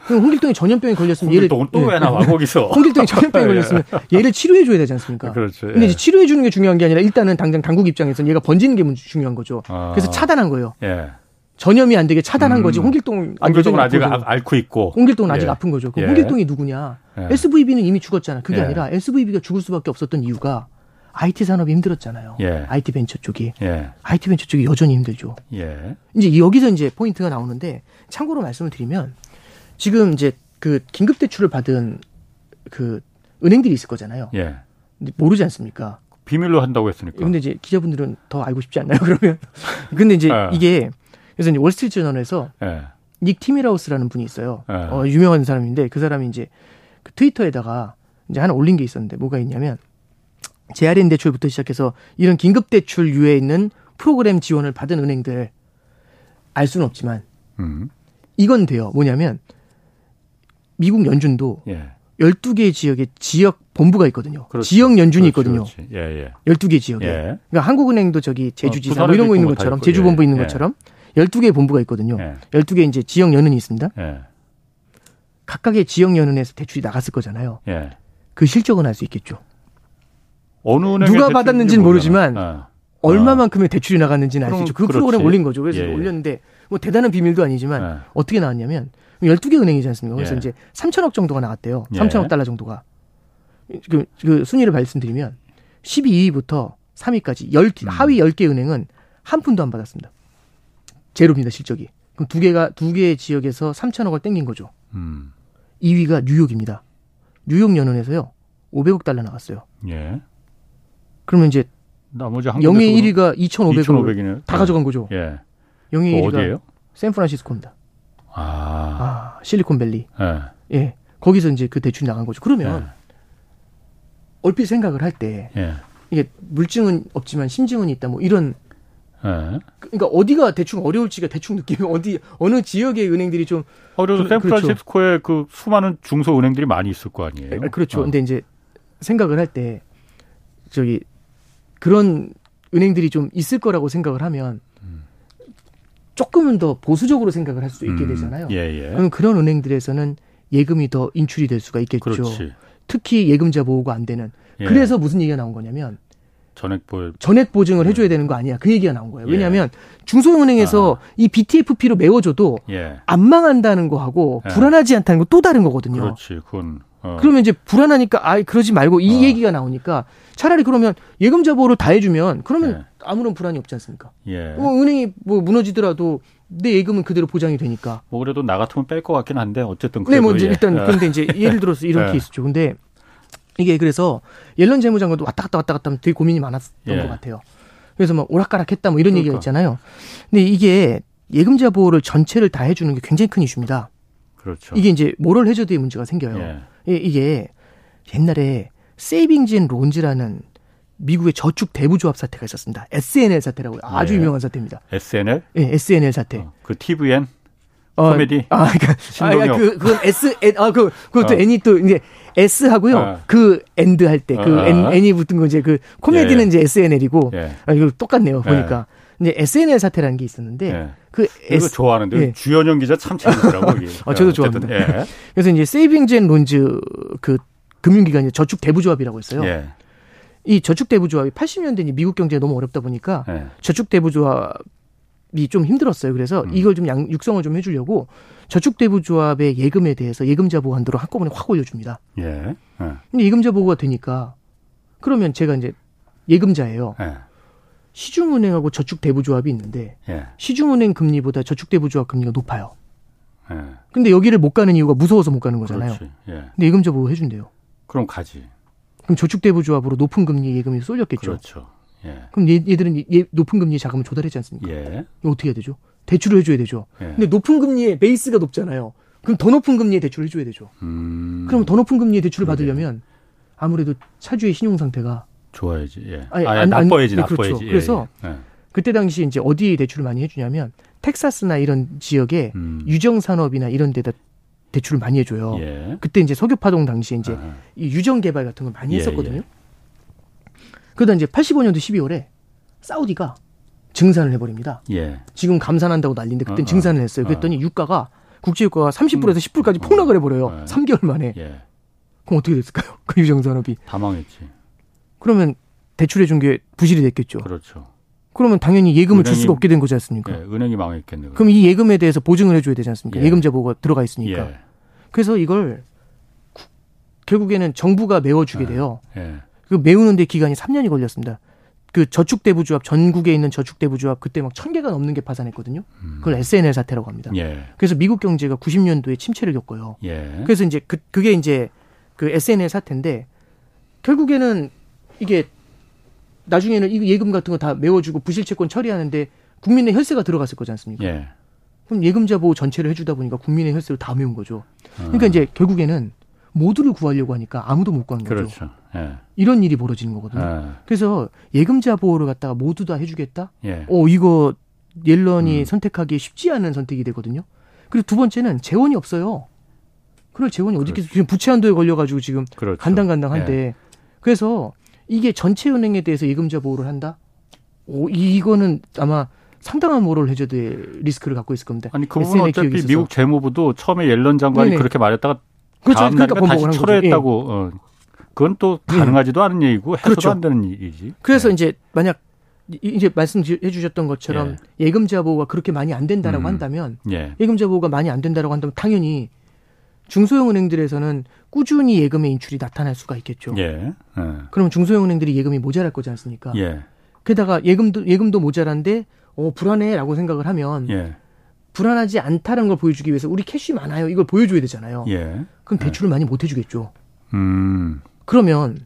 S3: 그럼 홍길동이 전염병에 걸렸으면 얘를
S1: 홍길동은 또왜
S3: 예.
S1: 나와 거기서?
S3: 홍길동이 전염병에
S1: 예.
S3: 걸렸으면 얘를 치료해 줘야 되지 않습니까?
S1: 그렇죠.
S3: 근데
S1: 예.
S3: 이제 치료해 주는 게 중요한 게 아니라 일단은 당장 당국 입장에서는 얘가 번지는 게 문- 중요한 거죠.
S1: 아.
S3: 그래서 차단한 거예요.
S1: 예.
S3: 전염이 안 되게 차단한
S1: 음.
S3: 거지. 홍길동
S1: 홍길동은 아직
S3: 아픈
S1: 아-
S3: 거죠.
S1: 앓고 있고.
S3: 홍길동은 아직
S1: 예.
S3: 아픈 거죠. 그럼
S1: 예.
S3: 홍길동이 누구냐?
S1: 예.
S3: SVB는 이미 죽었잖아. 그게
S1: 예.
S3: 아니라 SVB가 죽을 수밖에 없었던 이유가 IT 산업이 힘들었잖아요.
S1: 예.
S3: IT 벤처 쪽이.
S1: 예.
S3: IT 벤처 쪽이 여전히 힘들죠.
S1: 예.
S3: 이제 여기서 이제 포인트가 나오는데 참고로 말씀을 드리면 지금 이제 그 긴급 대출을 받은 그 은행들이 있을 거잖아요.
S1: 예.
S3: 모르지 않습니까?
S1: 비밀로 한다고 했으니까.
S3: 근데 이제 기자분들은 더 알고 싶지 않나요? 그러면 근데 이제
S1: 예.
S3: 이게 그래서 이제 월스트리트 저널에서
S1: 예.
S3: 닉 티미라우스라는 분이 있어요.
S1: 예.
S3: 어, 유명한 사람인데 그 사람이 이제 그 트위터에다가 이제 하나 올린 게 있었는데 뭐가 있냐면 재할인 대출부터 시작해서 이런 긴급 대출 유에 있는 프로그램 지원을 받은 은행들 알 수는 없지만
S1: 음.
S3: 이건 돼요. 뭐냐면 미국 연준도
S1: 예.
S3: 12개 지역에 지역 본부가 있거든요.
S1: 그렇지.
S3: 지역 연준이
S1: 그렇지,
S3: 있거든요.
S1: 그렇지. 예, 예.
S3: 12개 지역에.
S1: 예.
S3: 그러니까 한국은행도 저기 제주지사
S1: 어,
S3: 뭐 이런 거 있는
S1: 있고
S3: 것처럼 제주 본부
S1: 예,
S3: 있는
S1: 예.
S3: 것처럼 12개의 본부가 있거든요.
S1: 예.
S3: 12개 이제 지역 연은이 있습니다.
S1: 예.
S3: 각각의 지역 연은에서 대출이 나갔을 거잖아요.
S1: 예.
S3: 그 실적은 알 수 있겠죠.
S1: 어느 은행
S3: 누가 받았는지는 모르지만
S1: 어.
S3: 얼마만큼의 대출이 나갔는지는 알 수 있죠. 그
S1: 그렇지.
S3: 프로그램 올린 거죠. 그래서. 올렸는데 뭐 대단한 비밀도 아니지만
S1: 예.
S3: 어떻게 나왔냐면 12개 은행이지 않습니까? 그래서
S1: 예.
S3: 이제 3천억 정도가 나왔대요.
S1: 예.
S3: 3천억 달러 정도가. 그, 그 순위를 말씀드리면 12위부터 3위까지 10,
S1: 음.
S3: 하위 10개 은행은 한 푼도 안 받았습니다. 제로입니다, 실적이. 그럼 두 개가 두 개의 지역에서 3천억을 땡긴 거죠.
S1: 음.
S3: 2위가 뉴욕입니다. 뉴욕 연은에서요. 500억 달러 나갔어요.
S1: 예.
S3: 그러면 이제
S1: 나머지 한
S3: 영예
S1: 군데
S3: 1위가 2,500억
S1: 2,500이네요.
S3: 다 가져간 거죠.
S1: 예.
S3: 영예
S1: 그
S3: 1위가
S1: 어디예요?
S3: 샌프란시스코입니다.
S1: 아.
S3: 아, 실리콘밸리.
S1: 예.
S3: 예. 거기서 이제 그 대출이 나간 거죠. 그러면
S1: 예.
S3: 얼핏 생각을 할때
S1: 예.
S3: 이게 물증은 없지만 심증은 있다 뭐 이런
S1: 예.
S3: 그러니까 어디가 대충 어려울지가 대충 느끼면 어디 어느 지역의 은행들이 좀
S1: 어, 그래서
S3: 그-
S1: 샌프란시스코에 그 수많은 중소 은행들이 많이 있을 거 아니에요.
S3: 아, 그렇죠.
S1: 어.
S3: 근데 이제 생각을 할 때 저기 그런 은행들이 좀 있을 거라고 생각을 하면 조금은 더 보수적으로 생각을 할 수 있게
S1: 음,
S3: 되잖아요.
S1: 예, 예.
S3: 그럼 그런 은행들에서는 예금이 더 인출이 될 수가 있겠죠.
S1: 그렇지.
S3: 특히 예금자 보호가 안 되는.
S1: 예.
S3: 그래서 무슨 얘기가 나온 거냐면
S1: 전액 보
S3: 전액 보증을 해줘야 되는 거 아니야. 그 얘기가 나온 거예요. 왜냐하면 중소형은행에서
S1: 아.
S3: 이 BTFP로 메워줘도
S1: 예.
S3: 안 망한다는 거하고
S1: 예.
S3: 불안하지 않다는 건또 다른 거거든요.
S1: 그렇지. 그건 어.
S3: 그러면 이제 불안하니까 아 그러지 말고 이
S1: 어.
S3: 얘기가 나오니까 차라리 그러면 예금 자 보호를 다 해주면 그러면
S1: 예.
S3: 아무런 불안이 없지 않습니까?
S1: 예.
S3: 뭐 은행이 뭐 무너지더라도 내 예금은 그대로 보장이 되니까.
S1: 뭐 그래도 나 같으면 뺄 것 같긴 한데 어쨌든
S3: 네,
S1: 그래도
S3: 뭐 이제
S1: 예.
S3: 일단
S1: 어.
S3: 그런데 이제 예를 들어서 이런
S1: 예.
S3: 케이스죠. 근데 이게 그래서 옐런 재무장관도 왔다 갔다 왔다 갔다 하면 되게 고민이 많았던
S1: 예.
S3: 것 같아요. 그래서 막 오락가락했다 뭐 이런 얘기가
S1: 그러니까.
S3: 있잖아요. 근데 이게 예금자 보호를 전체를 다 해주는 게 굉장히 큰 이슈입니다.
S1: 그렇죠.
S3: 이게 이제 모럴 해저드의 문제가 생겨요.
S1: 예.
S3: 이- 이게 옛날에 Savings and Loans라는 미국의 저축 대부조합 사태가 있었습니다. S&L 사태라고 아주
S1: 예.
S3: 유명한 사태입니다.
S1: SNL?
S3: 예, S&L 사태.
S1: 어, 그 TVN?
S3: 어,
S1: 코미디?
S3: 아, 그러니까 아,
S1: 신동엽.
S3: 그 그건 S N 아 그 그것도
S1: 어.
S3: N이 또 이제 S 하고요.
S1: 어.
S3: 그 and 할 때 그
S1: 어.
S3: N N이 붙은 거 이제 그 코미디는
S1: 예.
S3: 이제 SNL이고
S1: 예.
S3: 아 이거 똑같네요.
S1: 예.
S3: 보니까. 이제 S&L 사태라는 게 있었는데
S1: 예.
S3: 그 S
S1: 좋아하는데
S3: 예.
S1: 주현영 기자 참 재밌더라고 이게.
S3: 아, 저도
S1: 어쨌든,
S3: 좋아합니다.
S1: 예.
S3: 그래서 이제 Savings and Loans 그 금융기관이 저축 대부조합이라고 했어요.
S1: 예.
S3: 이 저축 대부조합이 80년대 미국 경제가 너무 어렵다 보니까
S1: 예.
S3: 저축 대부조합이 좀 힘들었어요. 그래서
S1: 음.
S3: 이걸 좀 양, 육성을 좀 해주려고 저축 대부조합의 예금에 대해서 예금자 보호 한도를 한꺼번에 확 올려줍니다.
S1: 예. 예.
S3: 근데 예금자 보호가 되니까 그러면 제가 이제 예금자예요.
S1: 예.
S3: 시중은행하고 저축 대부조합이 있는데
S1: 예.
S3: 시중은행 금리보다 저축 대부조합 금리가 높아요.
S1: 예.
S3: 근데 여기를 못 가는 이유가 무서워서 못 가는 거잖아요.
S1: 그렇지. 예.
S3: 근데 예금자 보호 해준대요.
S1: 그럼 가지.
S3: 그럼 저축 대부조합으로 높은 금리 예금이 쏠렸겠죠.
S1: 그렇죠. 예.
S3: 그럼 얘, 얘들은 예- 높은 금리에 자금을 조달했지 않습니까?
S1: 예.
S3: 어떻게 해야 되죠? 대출을 해줘야 되죠.
S1: 예.
S3: 근데 높은 금리에 베이스가 높잖아요. 그럼 더 높은 금리에 대출을 해줘야 되죠.
S1: 음.
S3: 그럼 더 높은 금리에 대출을
S1: 그러게.
S3: 받으려면 아무래도 차주의 신용 상태가
S1: 좋아야지. 예.
S3: 아니,
S1: 아니,
S3: 안- 안-
S1: 나빠야지,
S3: 네,
S1: 나빠야지.
S3: 그렇죠.
S1: 예,
S3: 그래서
S1: 예. 예.
S3: 그때 당시 이제 어디에 대출을 많이 해주냐면 텍사스나 이런 지역에
S1: 음.
S3: 유정 산업이나 이런 데다 대출을 많이 해줘요.
S1: 예.
S3: 그때 이제 석유파동 당시에 이제
S1: 아하.
S3: 이 유정 개발 같은 걸 많이
S1: 예,
S3: 했었거든요.
S1: 예.
S3: 그러다 이제 85년도 12월에 사우디가 증산을 해버립니다.
S1: 예.
S3: 지금 감산한다고 난리인데 그때
S1: 어, 어.
S3: 증산을 했어요. 그랬더니 유가가 국제 유가가 30%에서 10%까지
S1: 어.
S3: 폭락을 해버려요.
S1: 네.
S3: 3개월 만에.
S1: 예.
S3: 그럼 어떻게 됐을까요? 그 유정 산업이.
S1: 다 망했지.
S3: 그러면 대출해 준 게 부실이 됐겠죠.
S1: 그렇죠.
S3: 그러면 당연히 예금을 줄
S1: 은행이-
S3: 수가 없게 된 거지 않습니까?
S1: 예. 은행이 망했겠네.
S3: 그럼 이 예금에 대해서 보증을 해줘야 되지 않습니까?
S1: 예.
S3: 예. 금자 보호가 들어가 있으니까.
S1: 예.
S3: 그래서 이걸 구- 결국에는 정부가 메워주게
S1: 네.
S3: 돼요.
S1: 예.
S3: 그 메우는데 기간이 3년이 걸렸습니다. 그 저축대부조합 전국에 있는 저축대부조합 그때 막 천 개가 넘는 게 파산했거든요. 그걸 SNL 사태라고 합니다.
S1: 음. 예.
S3: 그래서 미국 경제가 90년도에 침체를 겪어요.
S1: 예.
S3: 그래서 이제 그 그게 이제 그 SNL 사태인데 결국에는 이게 나중에는 이 예금 같은 거 다 메워주고 부실채권 처리하는데 국민의 혈세가 들어갔을 거지 않습니까?
S1: 예.
S3: 그럼 예금자 보호 전체를 해주다 보니까 국민의 혈세를 다 메운 거죠.
S1: 어.
S3: 그러니까 이제 결국에는 모두를 구하려고 하니까 아무도 못 구한 거죠.
S1: 그렇죠. 예.
S3: 이런 일이 벌어지는 거거든요.
S1: 예.
S3: 그래서 예금자 보호를 갖다가 모두 다 해주겠다?
S1: 예.
S3: 어, 이거 옐런이
S1: 음.
S3: 선택하기 쉽지 않은 선택이 되거든요. 그리고 두 번째는 재원이 없어요. 그럴 재원이 어디 있겠어요. 지금 부채 한도에 걸려가지고 지금
S1: 그렇죠.
S3: 간당간당한데.
S1: 예.
S3: 그래서 이게 전체 은행에 대해서 예금자 보호를 한다? 오, 이- 이거는 아마 상당한 모럴 해저드의 리스크를 갖고 있을 겁니다.
S1: 아니 그 부분 어차피. 미국 재무부도 처음에 옐런 장관이
S3: 네네.
S1: 그렇게 말했다가
S3: 그렇죠.
S1: 다음
S3: 그러니까
S1: 다시. 철회했다고. 어. 그건 또
S3: 예.
S1: 가능하지도 않은 얘기고 해서도
S3: 그렇죠.
S1: 안 되는 일이지.
S3: 그래서
S1: 예.
S3: 이제 만약 이- 이제 말씀해 주셨던 것처럼 예. 금자 보호가 그렇게 많이 안 된다라고
S1: 음.
S3: 한다면
S1: 예.
S3: 예금자 보호가 많이 안 된다라고 한다면 당연히 중소형 은행들에서는 꾸준히 예금의 인출이 나타날 수가 있겠죠.
S1: 예. 예.
S3: 그러면 중소형 은행들이 예금이 모자랄 거지 않습니까?
S1: 예.
S3: 게다가 예금도 예금도 모자란데 어 불안해라고 생각을 하면
S1: 예.
S3: 불안하지 않다는 걸 보여주기 위해서 우리 cash 많아요. 이걸 보여줘야 되잖아요.
S1: 예.
S3: 그럼 대출을 많이 못 해주겠죠.
S1: 음.
S3: 그러면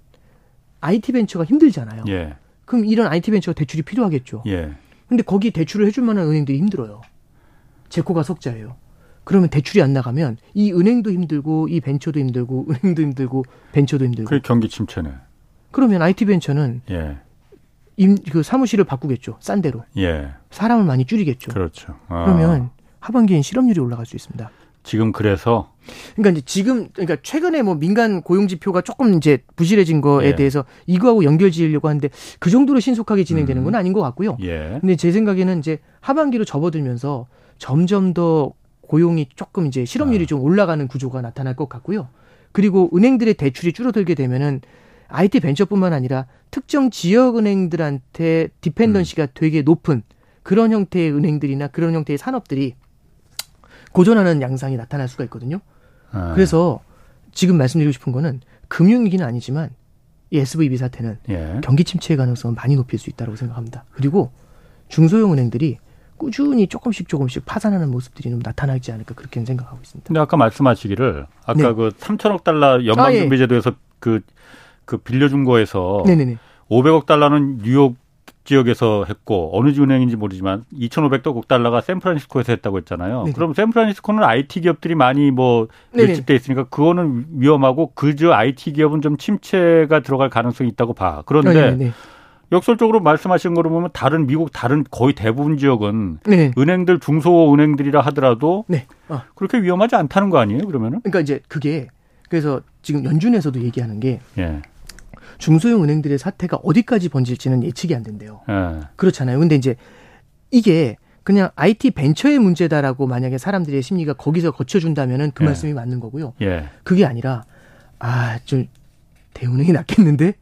S3: IT 벤처가 힘들잖아요.
S1: 예.
S3: 그럼 이런 IT 벤처가 대출이 필요하겠죠.
S1: 예.
S3: 근데 거기 대출을 해줄 만한 은행들이 힘들어요. 제코가 석자예요. 그러면 대출이 안 나가면 이 은행도 힘들고 이 벤처도 힘들고 은행도 힘들고 벤처도 힘들고
S1: 그게 경기 침체네.
S3: 그러면 IT 벤처는
S1: 예.
S3: 임, 그 사무실을 바꾸겠죠. 싼 데로.
S1: 예.
S3: 사람을 많이 줄이겠죠.
S1: 그렇죠. 아.
S3: 그러면 하반기엔 실업률이 올라갈 수 있습니다.
S1: 지금 그래서
S3: 그러니까 이제 지금 그러니까 최근에 뭐 민간 고용 지표가 조금 이제 부실해진 거에
S1: 예.
S3: 대해서 이거하고 연결 지으려고 하는데 그 정도로 신속하게 진행되는
S1: 음.
S3: 건 아닌 것 같고요.
S1: 예.
S3: 근데 제 생각에는 이제 하반기로 접어들면서 점점 더 고용이 조금 이제 실업률이
S1: 아.
S3: 좀 올라가는 구조가 나타날 것 같고요. 그리고 은행들의 대출이 줄어들게 되면은 IT 벤처뿐만 아니라 특정 지역 은행들한테 디펜던시가 음. 되게 높은 그런 형태의 은행들이나 그런 형태의 산업들이 고전하는 양상이 나타날 수가 있거든요. 아. 그래서 지금 말씀드리고 싶은 거는 금융위기는 아니지만 이 SVB 사태는 예. 경기 침체의 가능성을 많이 높일 수 있다고 생각합니다. 그리고 중소형 은행들이 꾸준히 조금씩 조금씩 파산하는 모습들이 좀 나타나지 않을까 그렇게 생각하고 있습니다.
S1: 근데 아까 말씀하시기를 아까 네. 그 3천억 달러 연방준비제도에서 아, 예. 그, 그 빌려준 거에서 네네네. 500억 달러는 뉴욕 지역에서 했고 어느 은행인지 모르지만 2,500억 달러가 샌프란시스코에서 했다고 했잖아요. 네네. 그럼 샌프란시스코는 IT 기업들이 많이 뭐 밀집돼 있으니까 그거는 위험하고 그저 IT 기업은 좀 침체가 들어갈 가능성이 있다고 봐. 그런데 네네. 역설적으로 말씀하신 거로 보면 다른 미국 다른 거의 대부분 지역은 네. 은행들 중소 은행들이라 하더라도 네. 어. 그렇게 위험하지 않다는 거 아니에요? 그러면은?
S3: 그러니까 이제 그게 그래서 지금 연준에서도 얘기하는 게 예. 중소형 은행들의 사태가 어디까지 번질지는 예측이 안 된대요. 예. 그렇잖아요. 근데 이제 이게 그냥 IT 벤처의 문제다라고 만약에 사람들의 심리가 거기서 거쳐준다면은 그 예. 말씀이 맞는 거고요. 예. 그게 아니라 아 좀 대운행이 낫겠는데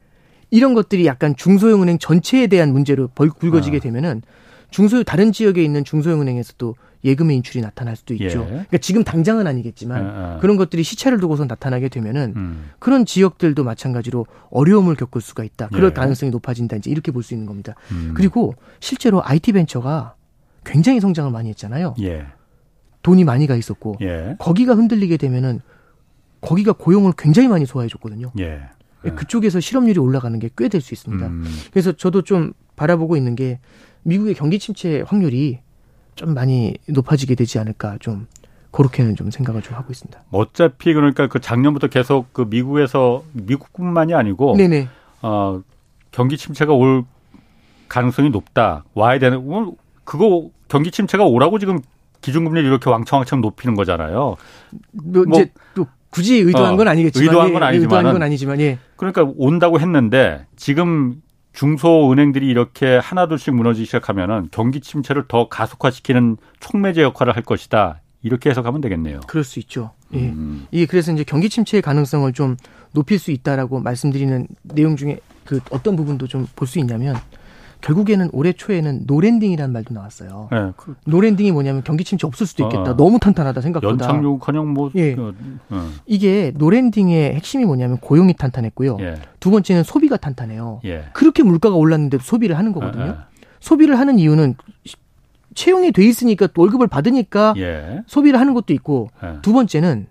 S3: 이런 것들이 약간 중소형 은행 전체에 대한 문제로 벌 굵어지게 아. 되면은 중소 다른 지역에 있는 중소형 은행에서도 예금의 인출이 나타날 수도 있죠. 예. 그러니까 지금 당장은 아니겠지만 아, 아. 그런 것들이 시차를 두고서 나타나게 되면은 음. 그런 지역들도 마찬가지로 어려움을 겪을 수가 있다. 그럴 예. 가능성이 높아진다. 이제 이렇게 볼 수 있는 겁니다. 음. 그리고 실제로 IT 벤처가 굉장히 성장을 많이 했잖아요. 예. 돈이 많이 가 있었고 예. 거기가 흔들리게 되면은 거기가 고용을 굉장히 많이 소화해 줬거든요. 예. 예. 그쪽에서 실업률이 올라가는 게 꽤 될 수 있습니다. 음. 그래서 저도 좀 바라보고 있는 게 미국의 경기 침체 확률이 좀 많이 높아지게 되지 않을까 좀 그렇게는 좀 생각을 좀 하고 있습니다.
S1: 어차피 그러니까 그 작년부터 계속 그 미국에서 미국뿐만이 아니고 네네. 어 경기 침체가 올 가능성이 높다. 와야 되는 뭐 그거 경기 침체가 오라고 지금 기준금리를 이렇게 왕창왕창 높이는 거잖아요.
S3: 뭐, 뭐 이제 또 굳이 의도한 어, 건 아니겠지만
S1: 의도한 건 아니지만
S3: 의도한 건 아니지만 예.
S1: 그러니까 온다고 했는데 지금 중소은행들이 이렇게 하나둘씩 무너지기 시작하면은 경기 침체를 더 가속화시키는 촉매제 역할을 할 것이다. 이렇게 해석하면 되겠네요.
S3: 그럴 수 있죠. 예. 음. 예, 그래서 이제 경기 침체의 가능성을 좀 높일 수 있다라고 말씀드리는 내용 중에 그 어떤 부분도 좀 볼 수 있냐면 결국에는 올해 초에는 no landing이라는 말도 나왔어요. 네, 그, no landing이 뭐냐면 경기 침체 없을 수도 있겠다. 어, 너무 탄탄하다 생각보다.
S1: 연착륙커녕 뭐 예. 그,
S3: 어. 이게 no landing의 핵심이 뭐냐면 고용이 탄탄했고요. 예. 두 번째는 소비가 탄탄해요. 예. 그렇게 물가가 올랐는데 소비를 하는 거거든요. 예, 예. 소비를 하는 이유는 채용이 돼 있으니까 월급을 받으니까 예. 소비를 하는 것도 있고 두 번째는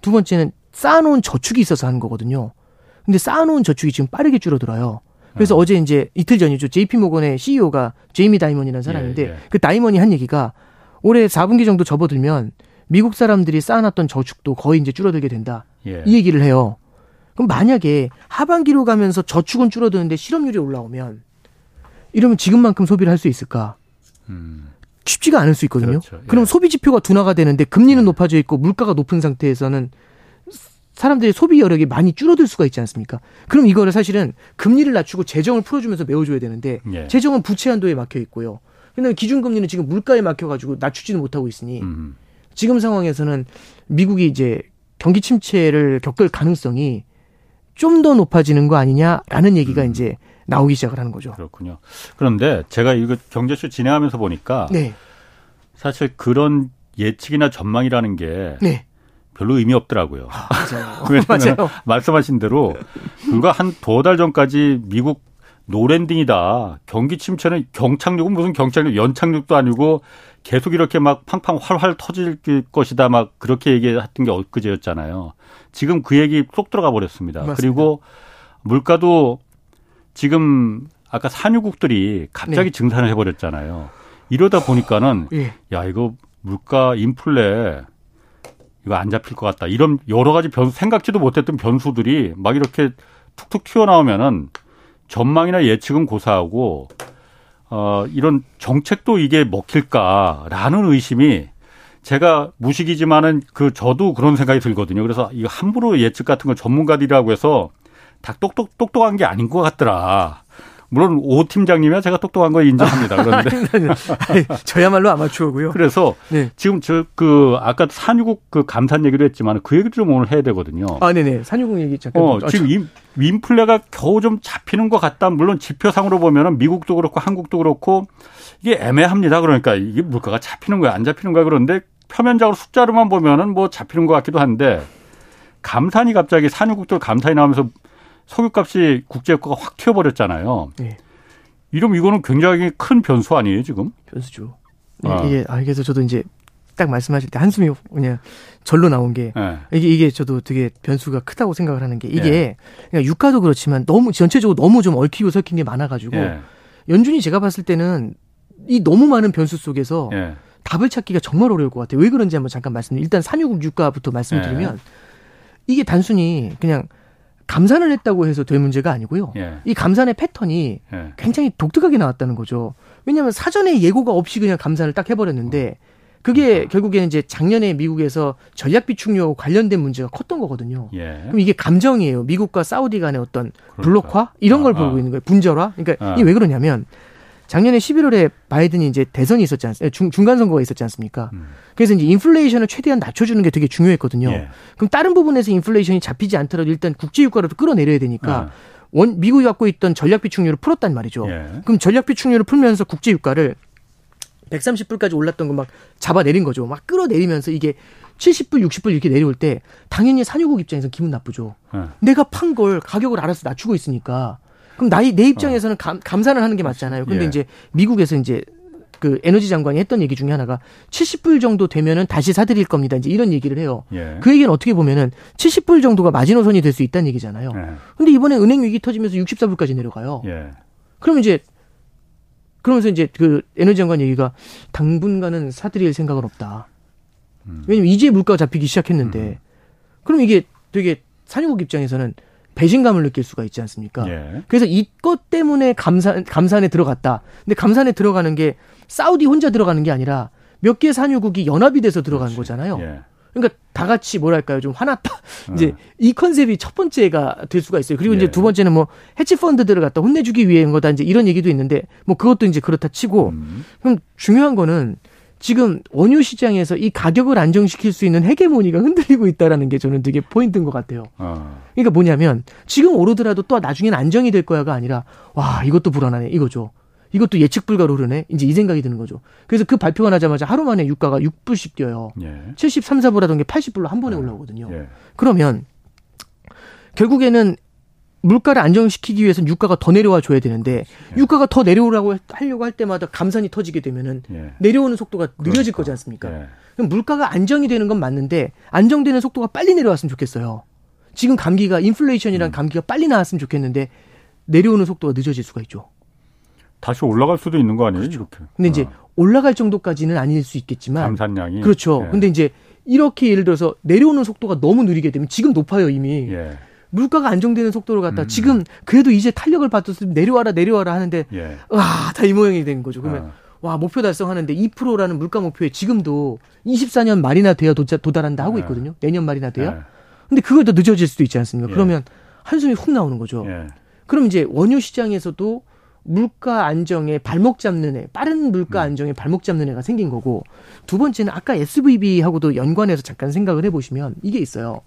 S3: 두 번째는 쌓아놓은 저축이 있어서 하는 거거든요. 근데 쌓아놓은 저축이 지금 빠르게 줄어들어요. 그래서 어. 제 이제 이틀 전이죠. JP 모건의 CEO가 제이미 다이먼이라는 사람인데 예, 예. 그 다이먼이 한 얘기가 올해 4분기 정도 접어들면 미국 사람들이 쌓아놨던 저축도 거의 이제 줄어들게 된다. 예. 이 얘기를 해요. 그럼 만약에 하반기로 가면서 저축은 줄어드는데 실업률이 올라오면 이러면 지금만큼 소비를 할 수 있을까? 음. 쉽지가 않을 수 있거든요. 그렇죠. 예. 그럼 소비 지표가 둔화가 되는데 금리는 예. 높아져 있고 물가가 높은 상태에서는 사람들의 소비 여력이 많이 줄어들 수가 있지 않습니까? 그럼 이거를 사실은 금리를 낮추고 재정을 풀어주면서 메워줘야 되는데 예. 재정은 부채 한도에 막혀 있고요. 근데 기준금리는 지금 물가에 막혀가지고 낮추지는 못하고 있으니 음. 지금 상황에서는 미국이 이제 경기 침체를 겪을 가능성이 좀 더 높아지는 거 아니냐라는 얘기가 음. 이제 나오기 시작을 하는 거죠.
S1: 그렇군요. 그런데 제가 이거 경제쇼 진행하면서 보니까 네. 사실 그런 예측이나 전망이라는 게 네. 별로 의미 없더라고요. 아, 맞아요. 왜냐하면 말씀하신 대로 불과 한 두 달 전까지 미국 노랜딩이다. 경기 침체는 경착륙은 무슨 경착륙, 연착륙도 아니고 계속 이렇게 막 팡팡 활활 터질 것이다. 막 그렇게 얘기했던 게 엊그제였잖아요. 지금 그 얘기 쏙 들어가 버렸습니다. 맞습니다. 그리고 물가도 지금 아까 산유국들이 갑자기 네. 증산을 해버렸잖아요. 이러다 보니까는 예. 야 이거 물가 인플레 이거 안 잡힐 것 같다. 이런 여러 가지 변 생각지도 못했던 변수들이 막 이렇게 툭툭 튀어나오면은 전망이나 예측은 고사하고 어 이런 정책도 이게 먹힐까라는 의심이 제가 무식이지만은 그 저도 그런 생각이 들거든요. 그래서 이거 함부로 예측 같은 거 전문가들이라고 해서 다 똑똑 똑똑한 게 아닌 것 같더라. 물론 오 팀장님이야 제가 똑똑한 거 인정합니다. 그런데
S3: 저야말로 아마추어고요.
S1: 그래서 네. 지금 저 그 아까 산유국 그 감산 얘기도 했지만 그 얘기도 좀 오늘 해야 되거든요.
S3: 아, 네네. 산유국 얘기 잠깐. 어,
S1: 지금 이 윈플레가 겨우 좀 잡히는 것 같다. 물론 지표상으로 보면은 미국도 그렇고 한국도 그렇고 이게 애매합니다. 그러니까 이게 물가가 잡히는 거야, 안 잡히는 거야. 그런데 표면적으로 숫자로만 보면은 뭐 잡히는 것 같기도 한데 감산이 갑자기 산유국들 감산이 나오면서 석유값이 국제유가가 확 튀어버렸잖아요. 네. 이러면 이거는 굉장히 큰 변수 아니에요, 지금?
S3: 변수죠. 네, 아. 이게, 아, 그래서 저도 이제 딱 말씀하실 때 한숨이 그냥 절로 나온 게 네. 이게 이게 저도 되게 변수가 크다고 생각을 하는 게 이게 네. 그냥 유가도 그렇지만 너무 전체적으로 너무 좀 얽히고 설킨 게 많아가지고 네. 연준이 제가 봤을 때는 이 너무 많은 변수 속에서 네. 답을 찾기가 정말 어려울 것 같아요. 왜 그런지 한번 잠깐 말씀드리면 일단 산유국 유가부터 말씀드리면 네. 이게 단순히 그냥 감산을 했다고 해서 될 문제가 아니고요. 예. 이 감산의 패턴이 예. 굉장히 독특하게 나왔다는 거죠. 왜냐하면 사전에 예고가 없이 그냥 감산을 딱 해버렸는데 그게 음. 결국에는 이제 작년에 미국에서 전략 비축료 관련된 문제가 컸던 거거든요. 예. 그럼 이게 감정이에요. 미국과 사우디 간의 어떤 그렇죠. 블록화 이런 걸 아, 보고 아. 있는 거예요. 분절화. 그러니까 아. 이게 왜 그러냐면 작년에 11월에 바이든이 이제 대선이 있었지 않습니까? 중, 중간 선거가 있었지 않습니까? 음. 그래서 이제 인플레이션을 최대한 낮춰주는 게 되게 중요했거든요. 예. 그럼 다른 부분에서 인플레이션이 잡히지 않더라도 일단 국제 유가라도 끌어내려야 되니까 예. 원 미국이 갖고 있던 전략 비축률을 풀었단 말이죠. 예. 그럼 전략 비축률을 풀면서 국제 유가를 130불까지 올랐던 거 막 잡아내린 거죠. 막 끌어내리면서 이게 70불, 60불 이렇게 내려올 때 당연히 산유국 입장에서 기분 나쁘죠. 예. 내가 판 걸 가격을 알아서 낮추고 있으니까 그럼 나이 내 입장에서는 어. 감, 감산을 하는 게 맞잖아요. 근데 예. 이제 미국에서 이제 그 에너지 장관이 했던 얘기 중에 하나가 70불 정도 되면은 다시 사드릴 겁니다. 이제 이런 얘기를 해요. 예. 그 얘기는 어떻게 보면은 70불 정도가 마지노선이 될 수 있다는 얘기잖아요. 예. 근데 이번에 은행 위기 터지면서 64불까지 내려가요. 예. 그러면 이제 그러면서 이제 그 에너지 장관 얘기가 당분간은 사드릴 생각은 없다. 음. 왜냐면 이제 물가가 잡히기 시작했는데 음. 그럼 이게 되게 산유국 입장에서는 배신감을 느낄 수가 있지 않습니까? 예. 그래서 이것 때문에 감산 감산에 들어갔다. 근데 감산에 들어가는 게 사우디 혼자 들어가는 게 아니라 몇 개 산유국이 연합이 돼서 들어간 그렇지. 거잖아요. 예. 그러니까 다 같이 뭐랄까요 좀 화났다 어. 이제 이 컨셉이 첫 번째가 될 수가 있어요 그리고 예. 이제 두 번째는 뭐 해치 펀드들을 갖다 혼내주기 위한 거다 이제 이런 얘기도 있는데 뭐 그것도 이제 그렇다 치고 음. 그럼 중요한 거는 지금 원유 시장에서 이 가격을 안정시킬 수 있는 헤게모니가 흔들리고 있다라는 게 저는 되게 포인트인 것 같아요. 어. 그러니까 뭐냐면 지금 오르더라도 또 나중엔 안정이 될 거야가 아니라 와 이것도 불안하네 이거죠. 이것도 예측 불가로 오르네. 이제 이 생각이 드는 거죠. 그래서 그 발표가 나자마자 하루 만에 유가가 6불씩 뛰어요. 예. 73, 4불 하던 게 80불로 한 번에 예. 올라오거든요. 예. 그러면 결국에는 물가를 안정시키기 위해서는 유가가 더 내려와 줘야 되는데 예. 유가가 더 내려오라고 하려고 할 때마다 감산이 터지게 되면은 예. 내려오는 속도가 느려질 그러니까. 거지 않습니까? 예. 그럼 물가가 안정이 되는 건 맞는데 안정되는 속도가 빨리 내려왔으면 좋겠어요. 지금 감기가 인플레이션이란 음. 감기가 빨리 나왔으면 좋겠는데 내려오는 속도가 늦어질 수가 있죠.
S1: 다시 올라갈 수도 있는 거 아니에요?
S3: 그렇죠. 이렇게. 근데 이제 어. 올라갈 정도까지는 아닐 수 있겠지만
S1: 감산량이
S3: 그렇죠. 예. 근데 이제 이렇게 예를 들어서 내려오는 속도가 너무 느리게 되면 지금 높아요 이미. 예. 물가가 안정되는 속도로 갔다 음. 지금 그래도 이제 탄력을 받았으면 내려와라 내려와라 하는데 예. 와다 이 모양이 된 거죠. 그러면 아. 와 목표 달성하는데 2%라는 물가 목표에 지금도 24년 말이나 돼야 도자, 도달한다 하고 예. 있거든요. 내년 말이나 돼야. 예. 근데 그걸 더 늦어질 수도 있지 않습니까? 예. 그러면 한숨이 훅 나오는 거죠. 예. 그럼 이제 원유 시장에서도 물가 안정에 발목 잡는 애, 빠른 물가 음. 안정에 발목 잡는 애가 생긴 거고 두 번째는 아까 SVB하고도 연관해서 잠깐 생각을 해보시면 이게 있어요.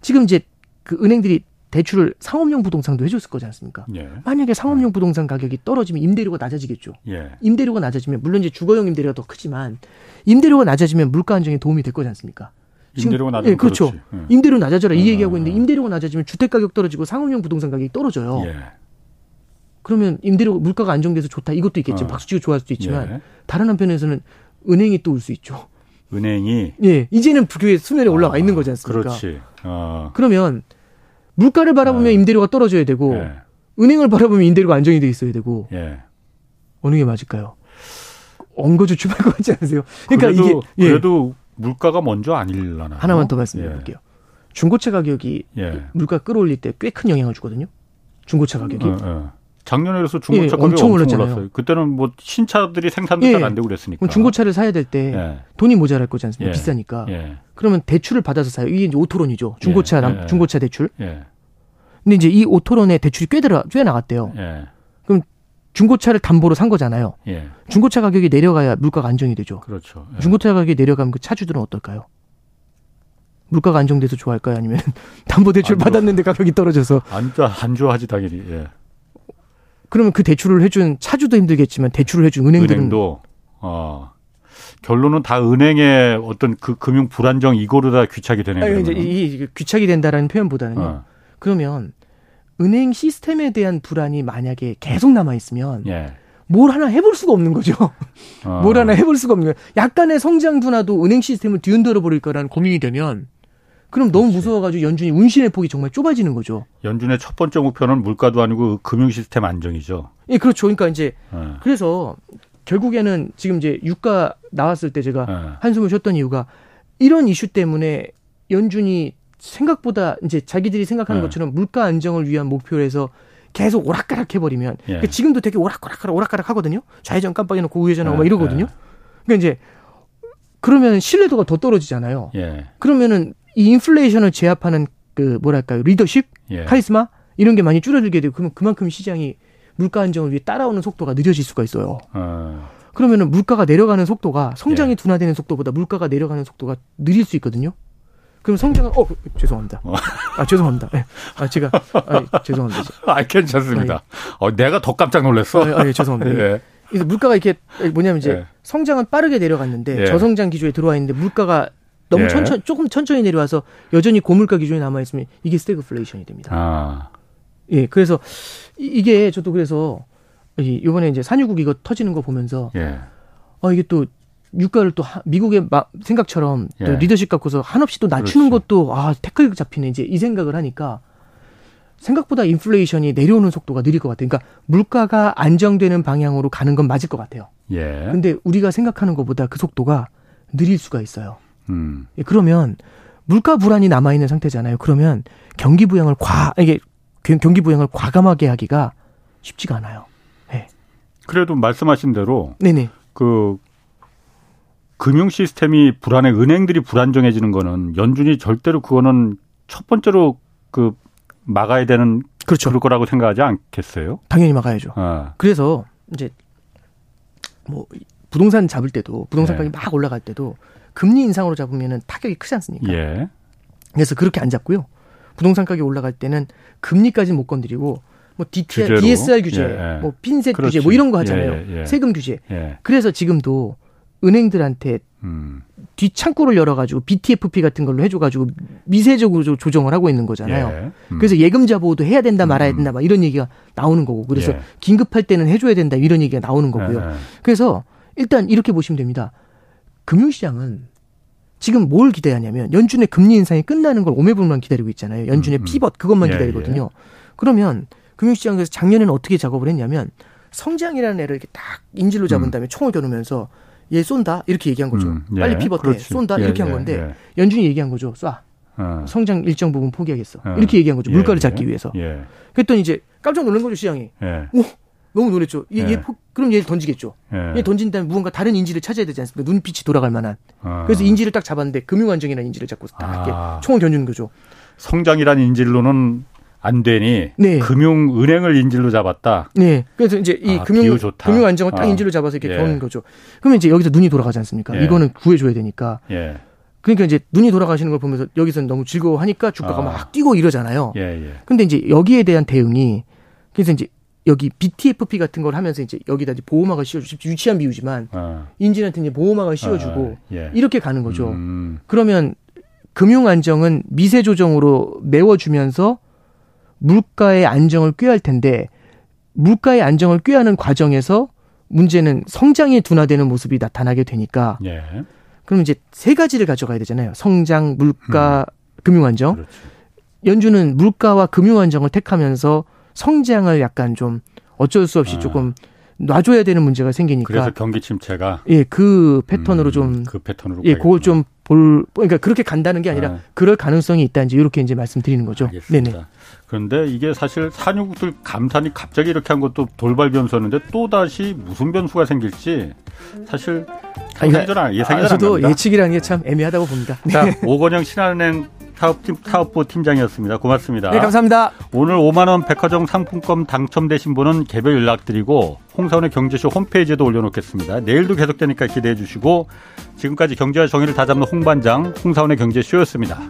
S3: 지금 이제 그 은행들이 대출을 상업용 부동산도 해줬을 거지 않습니까? 예. 만약에 상업용 예. 부동산 가격이 떨어지면 임대료가 낮아지겠죠. 예. 임대료가 낮아지면 물론 이제 주거용 임대료가 더 크지만 임대료가 낮아지면 물가 안정에 도움이 될 거지 않습니까?
S1: 임대료가 낮아지면 예,
S3: 그렇죠. 예. 임대료 낮아져라 이 아. 얘기하고 있는데 임대료가 낮아지면 주택 가격 떨어지고 상업용 부동산 가격이 떨어져요. 예. 그러면 임대료 물가가 안정돼서 좋다 이것도 있겠죠. 어. 박수 치고 좋아할 수도 있지만 예. 다른 한편에서는 은행이 또 올 수 있죠.
S1: 은행이
S3: 예 이제는 그게 수면에 올라와 아, 있는 거지 않습니까?
S1: 그렇지. 어.
S3: 그러면 물가를 바라보면 예. 임대료가 떨어져야 되고 예. 은행을 바라보면 임대료가 안정이 돼 있어야 되고 예. 어느 게 맞을까요? 엉거주 출발 것 같지 않으세요?
S1: 그러니까 그래도, 이게 예. 그래도 물가가 먼저 아닐라나
S3: 하나만 더 말씀드려 볼게요. 중고차 가격이 물가 끌어올릴 때 꽤 큰 영향을 주거든요. 중고차 가격이. 어, 어.
S1: 작년에 그래서 중고차 예, 엄청 올랐잖아요. 그때는 뭐 신차들이 생산도 예. 잘안 되고 그랬으니까.
S3: 그럼 중고차를 사야 될때 예. 돈이 모자랄 거지 않습니까? 예. 비싸니까. 예. 그러면 대출을 받아서 사요. 이게 이제 오토론이죠. 중고차 남, 예. 중고차 대출. 근데 이제 이 오토론에 대출이 꽤 들어 꽤 나갔대요. 중고차를 담보로 산 거잖아요.
S1: 예.
S3: 중고차 가격이 내려가야 물가가 안정이 되죠.
S1: 그렇죠. 예.
S3: 중고차 가격이 내려가면 그 차주들은 어떨까요? 물가가 안정돼서 좋아할까요? 아니면 담보 대출. 받았는데 가격이 떨어져서
S1: 안 안 좋아하지 당연히. 예.
S3: 그러면 그 대출을 해준 차주도 힘들겠지만 대출을 해준 은행들은
S1: 은행도 어 결론은 다 은행의 어떤 그 금융 불안정 이거로 다 귀착이 되네요.
S3: 아니, 이제. 이, 이 귀착이 된다라는 표현보다는요.
S1: 어,
S3: 그러면 은행 시스템에 대한 불안이 만약에 계속 남아 있으면
S1: 예.
S3: 뭘 하나 해볼 수가 없는 거죠.
S1: 어,
S3: 뭘 하나 해볼 수가 없는 거예요. 약간의 성장 둔화도 은행 시스템을 뒤흔들어 버릴 거라는 고민이 되면 그럼 너무
S1: 그렇지.
S3: 무서워가지고 연준이 운신의 폭이 정말 좁아지는 거죠.
S1: 연준의 첫 번째 목표는 물가도 아니고 금융 시스템 안정이죠.
S3: 예, 그렇죠. 그러니까 이제
S1: 예.
S3: 그래서 결국에는 지금 이제 유가 나왔을 때 제가
S1: 예.
S3: 한숨을 쉬었던 이유가 이런 이슈 때문에 연준이 생각보다 이제 자기들이 생각하는
S1: 네.
S3: 것처럼 물가 안정을 위한 목표로 해서 계속 오락가락 해버리면
S1: 예.
S3: 그러니까 지금도 되게 오락가락 오락가락 하거든요. 좌회전 깜빡이놓고 우회전하고 막
S1: 예,
S3: 이러거든요.
S1: 예.
S3: 그러니까 이제 그러면 신뢰도가 더 떨어지잖아요.
S1: 예.
S3: 그러면은 이 인플레이션을 제압하는 그 뭐랄까요 리더십,
S1: 예.
S3: 카리스마 이런 게 많이 줄어들게 되고 그러면 그만큼 시장이 물가 안정을 위해 따라오는 속도가 느려질 수가 있어요.
S1: 어,
S3: 그러면은 물가가 내려가는 속도가 성장이
S1: 예.
S3: 둔화되는 속도보다 물가가 내려가는 속도가 느릴 수 있거든요. 그럼 성장은 어 죄송합니다.
S1: 어.
S3: 아 죄송합니다. 예. 아 제가 아, 죄송합니다.
S1: 아, 괜찮습니다. 어, 내가 더 깜짝 놀랐어.
S3: 아, 아, 예, 죄송합니다.
S1: 예.
S3: 그래서 물가가 이렇게 뭐냐면 이제
S1: 예.
S3: 성장은 빠르게 내려갔는데
S1: 예.
S3: 저성장 기조에 들어와 있는데 물가가 너무
S1: 예.
S3: 천천 조금 천천히 내려와서 여전히 고물가 기준에 남아 있으면 이게 스태그플레이션이 됩니다.
S1: 아,
S3: 예, 그래서 이- 이게 저도 그래서 이- 이번에 이제 산유국 이거 터지는 거 보면서
S1: 예.
S3: 어 이게 또 유가를 또 하- 미국의 마- 생각처럼 또
S1: 예.
S3: 리더십 갖고서 한없이 또 낮추는
S1: 그렇지.
S3: 것도 아 태클 잡히네 이제 이 생각을 하니까 생각보다 인플레이션이 내려오는 속도가 느릴 것 같아요. 그러니까 물가가 안정되는 방향으로 가는 건 맞을 것 같아요.
S1: 예.
S3: 근데 우리가 생각하는 것보다 그 속도가 느릴 수가 있어요.
S1: 음.
S3: 예, 그러면 물가 불안이 남아 있는 상태잖아요. 그러면 경기 부양을 과 이게 경- 경기 부양을 과감하게 하기가 쉽지가 않아요. 예.
S1: 그래도 말씀하신 대로
S3: 네네.
S1: 그 금융 시스템이 불안해 은행들이 불안정해지는 거는 연준이 절대로 그거는 첫 번째로 그 막아야 되는
S3: 그렇죠.
S1: 그럴 거라고 생각하지 않겠어요?
S3: 당연히 막아야죠.
S1: 아,
S3: 그래서 이제 뭐 부동산 잡을 때도 부동산
S1: 네.
S3: 가격이 막 올라갈 때도 금리 인상으로 잡으면은 타격이 크지 않습니까?
S1: 예.
S3: 그래서 그렇게 안 잡고요. 부동산 가격이 올라갈 때는 금리까지 못 건드리고 뭐 DTR,
S1: 규제로.
S3: DSR 규제,
S1: 예, 예.
S3: 뭐 핀셋
S1: 그렇지.
S3: 규제 뭐 이런 거 하잖아요.
S1: 예, 예, 예.
S3: 세금 규제.
S1: 예.
S3: 그래서 지금도 은행들한테
S1: 음.
S3: 뒷창고를 열어가지고 BTFP 같은 걸로 해줘가지고 미세적으로 조- 조정을 하고 있는 거잖아요.
S1: 예. 음.
S3: 그래서 예금자 보호도 해야 된다 말아야
S1: 음.
S3: 된다 막 이런 얘기가 나오는 거고 그래서
S1: 예.
S3: 긴급할 때는 해줘야 된다 이런 얘기가 나오는 거고요. 그래서 일단 이렇게 보시면 됩니다. 금융시장은 지금 뭘 기대하냐면 연준의 금리 인상이 끝나는 걸 오매불만 기다리고 있잖아요. 연준의
S1: 음, 음.
S3: 피벗 그것만
S1: 예,
S3: 기다리거든요. 그러면 금융시장에서 작년에는 어떻게 작업을 했냐면 성장이라는 애를 이렇게 딱 인질로 잡은
S1: 음.
S3: 다음에 총을 겨누면서 얘 쏜다 이렇게 얘기한 거죠.
S1: 음, 예.
S3: 빨리 피벗해
S1: 그렇지.
S3: 쏜다
S1: 예,
S3: 이렇게 한
S1: 예,
S3: 건데
S1: 예.
S3: 연준이 얘기한 거죠. 쏴
S1: 어.
S3: 성장 일정 부분 포기하겠어
S1: 어.
S3: 이렇게 얘기한 거죠.
S1: 예,
S3: 물가를
S1: 예.
S3: 잡기 위해서.
S1: 예.
S3: 그랬더니 이제 깜짝 놀란 거죠 시장이.
S1: 예.
S3: 너무 놀랬죠. 얘,
S1: 예.
S3: 얘 포- 그럼 얘를 던지겠죠.
S1: 예.
S3: 얘 던진 다음에 무언가 다른 인지를 찾아야 되지 않습니까? 눈빛이 돌아갈 만한.
S1: 어.
S3: 그래서 인지를 딱 잡았는데 금융안정이라는 인지를 잡고 딱
S1: 아.
S3: 이렇게 총을 겨누는 거죠.
S1: 성장이란 인질로는 안 되니
S3: 네.
S1: 금융 은행을 인질로 잡았다.
S3: 네. 그래서 이제 이
S1: 아,
S3: 금융. 금융 안정을 딱
S1: 아.
S3: 인지로 잡아서 이렇게
S1: 예.
S3: 겨누는 거죠. 그러면 이제 여기서 눈이 돌아가지 않습니까?
S1: 예.
S3: 이거는 구해 줘야 되니까.
S1: 예.
S3: 그러니까 이제 눈이 돌아가시는 걸 보면서 여기서는 너무 즐거워하니까 주가가
S1: 아.
S3: 막 뛰고 이러잖아요.
S1: 예, 예.
S3: 근데 이제 여기에 대한 대응이 그래서 이제 여기 BTFP 같은 걸 하면서 이제 여기다 이제 보호막을 씌워주고 유치한 비유지만
S1: 어.
S3: 인진한테 이제 보호막을 씌워주고
S1: 아, 예.
S3: 이렇게 가는 거죠.
S1: 음.
S3: 그러면 금융 안정은 미세 조정으로 메워주면서 물가의 안정을 꾀할 텐데 물가의 안정을 꾀하는 과정에서 문제는 성장이 둔화되는 모습이 나타나게 되니까
S1: 예.
S3: 그럼 이제 세 가지를 가져가야 되잖아요. 성장, 물가, 금융 안정.
S1: 그렇죠.
S3: 연준은 물가와 금융 안정을 택하면서 성장을 약간 좀 어쩔 수 없이
S1: 아.
S3: 조금 놔줘야 되는 문제가 생기니까
S1: 그래서 경기 침체가
S3: 예, 그 패턴으로
S1: 음,
S3: 좀
S1: 그 패턴으로
S3: 예, 그걸 좀 볼, 그러니까 그렇게 간다는 게 아니라
S1: 아.
S3: 그럴 가능성이 있다 이제 이렇게 이제 말씀드리는 거죠.
S1: 알겠습니다.
S3: 네네.
S1: 그런데 이게 사실 산유국들 감탄이 갑자기 이렇게 한 것도 돌발 변수였는데 또 다시 무슨 변수가 생길지 사실
S3: 아,
S1: 예상이 잘 안- 예상이
S3: 아,
S1: 잘안
S3: 저도
S1: 갑니다.
S3: 예측이라는 게 참 애매하다고 봅니다. 네.
S1: 자, 오건영 신한은행 사업팀, 사업부 팀장이었습니다. 고맙습니다.
S3: 네, 감사합니다.
S1: 오늘 5만원 백화점 상품권 당첨되신 분은 개별 연락드리고 홍사원의 경제쇼 홈페이지에도 올려놓겠습니다. 내일도 계속되니까 기대해 주시고 지금까지 경제와 정의를 다잡는 홍반장 홍사원의 경제쇼였습니다.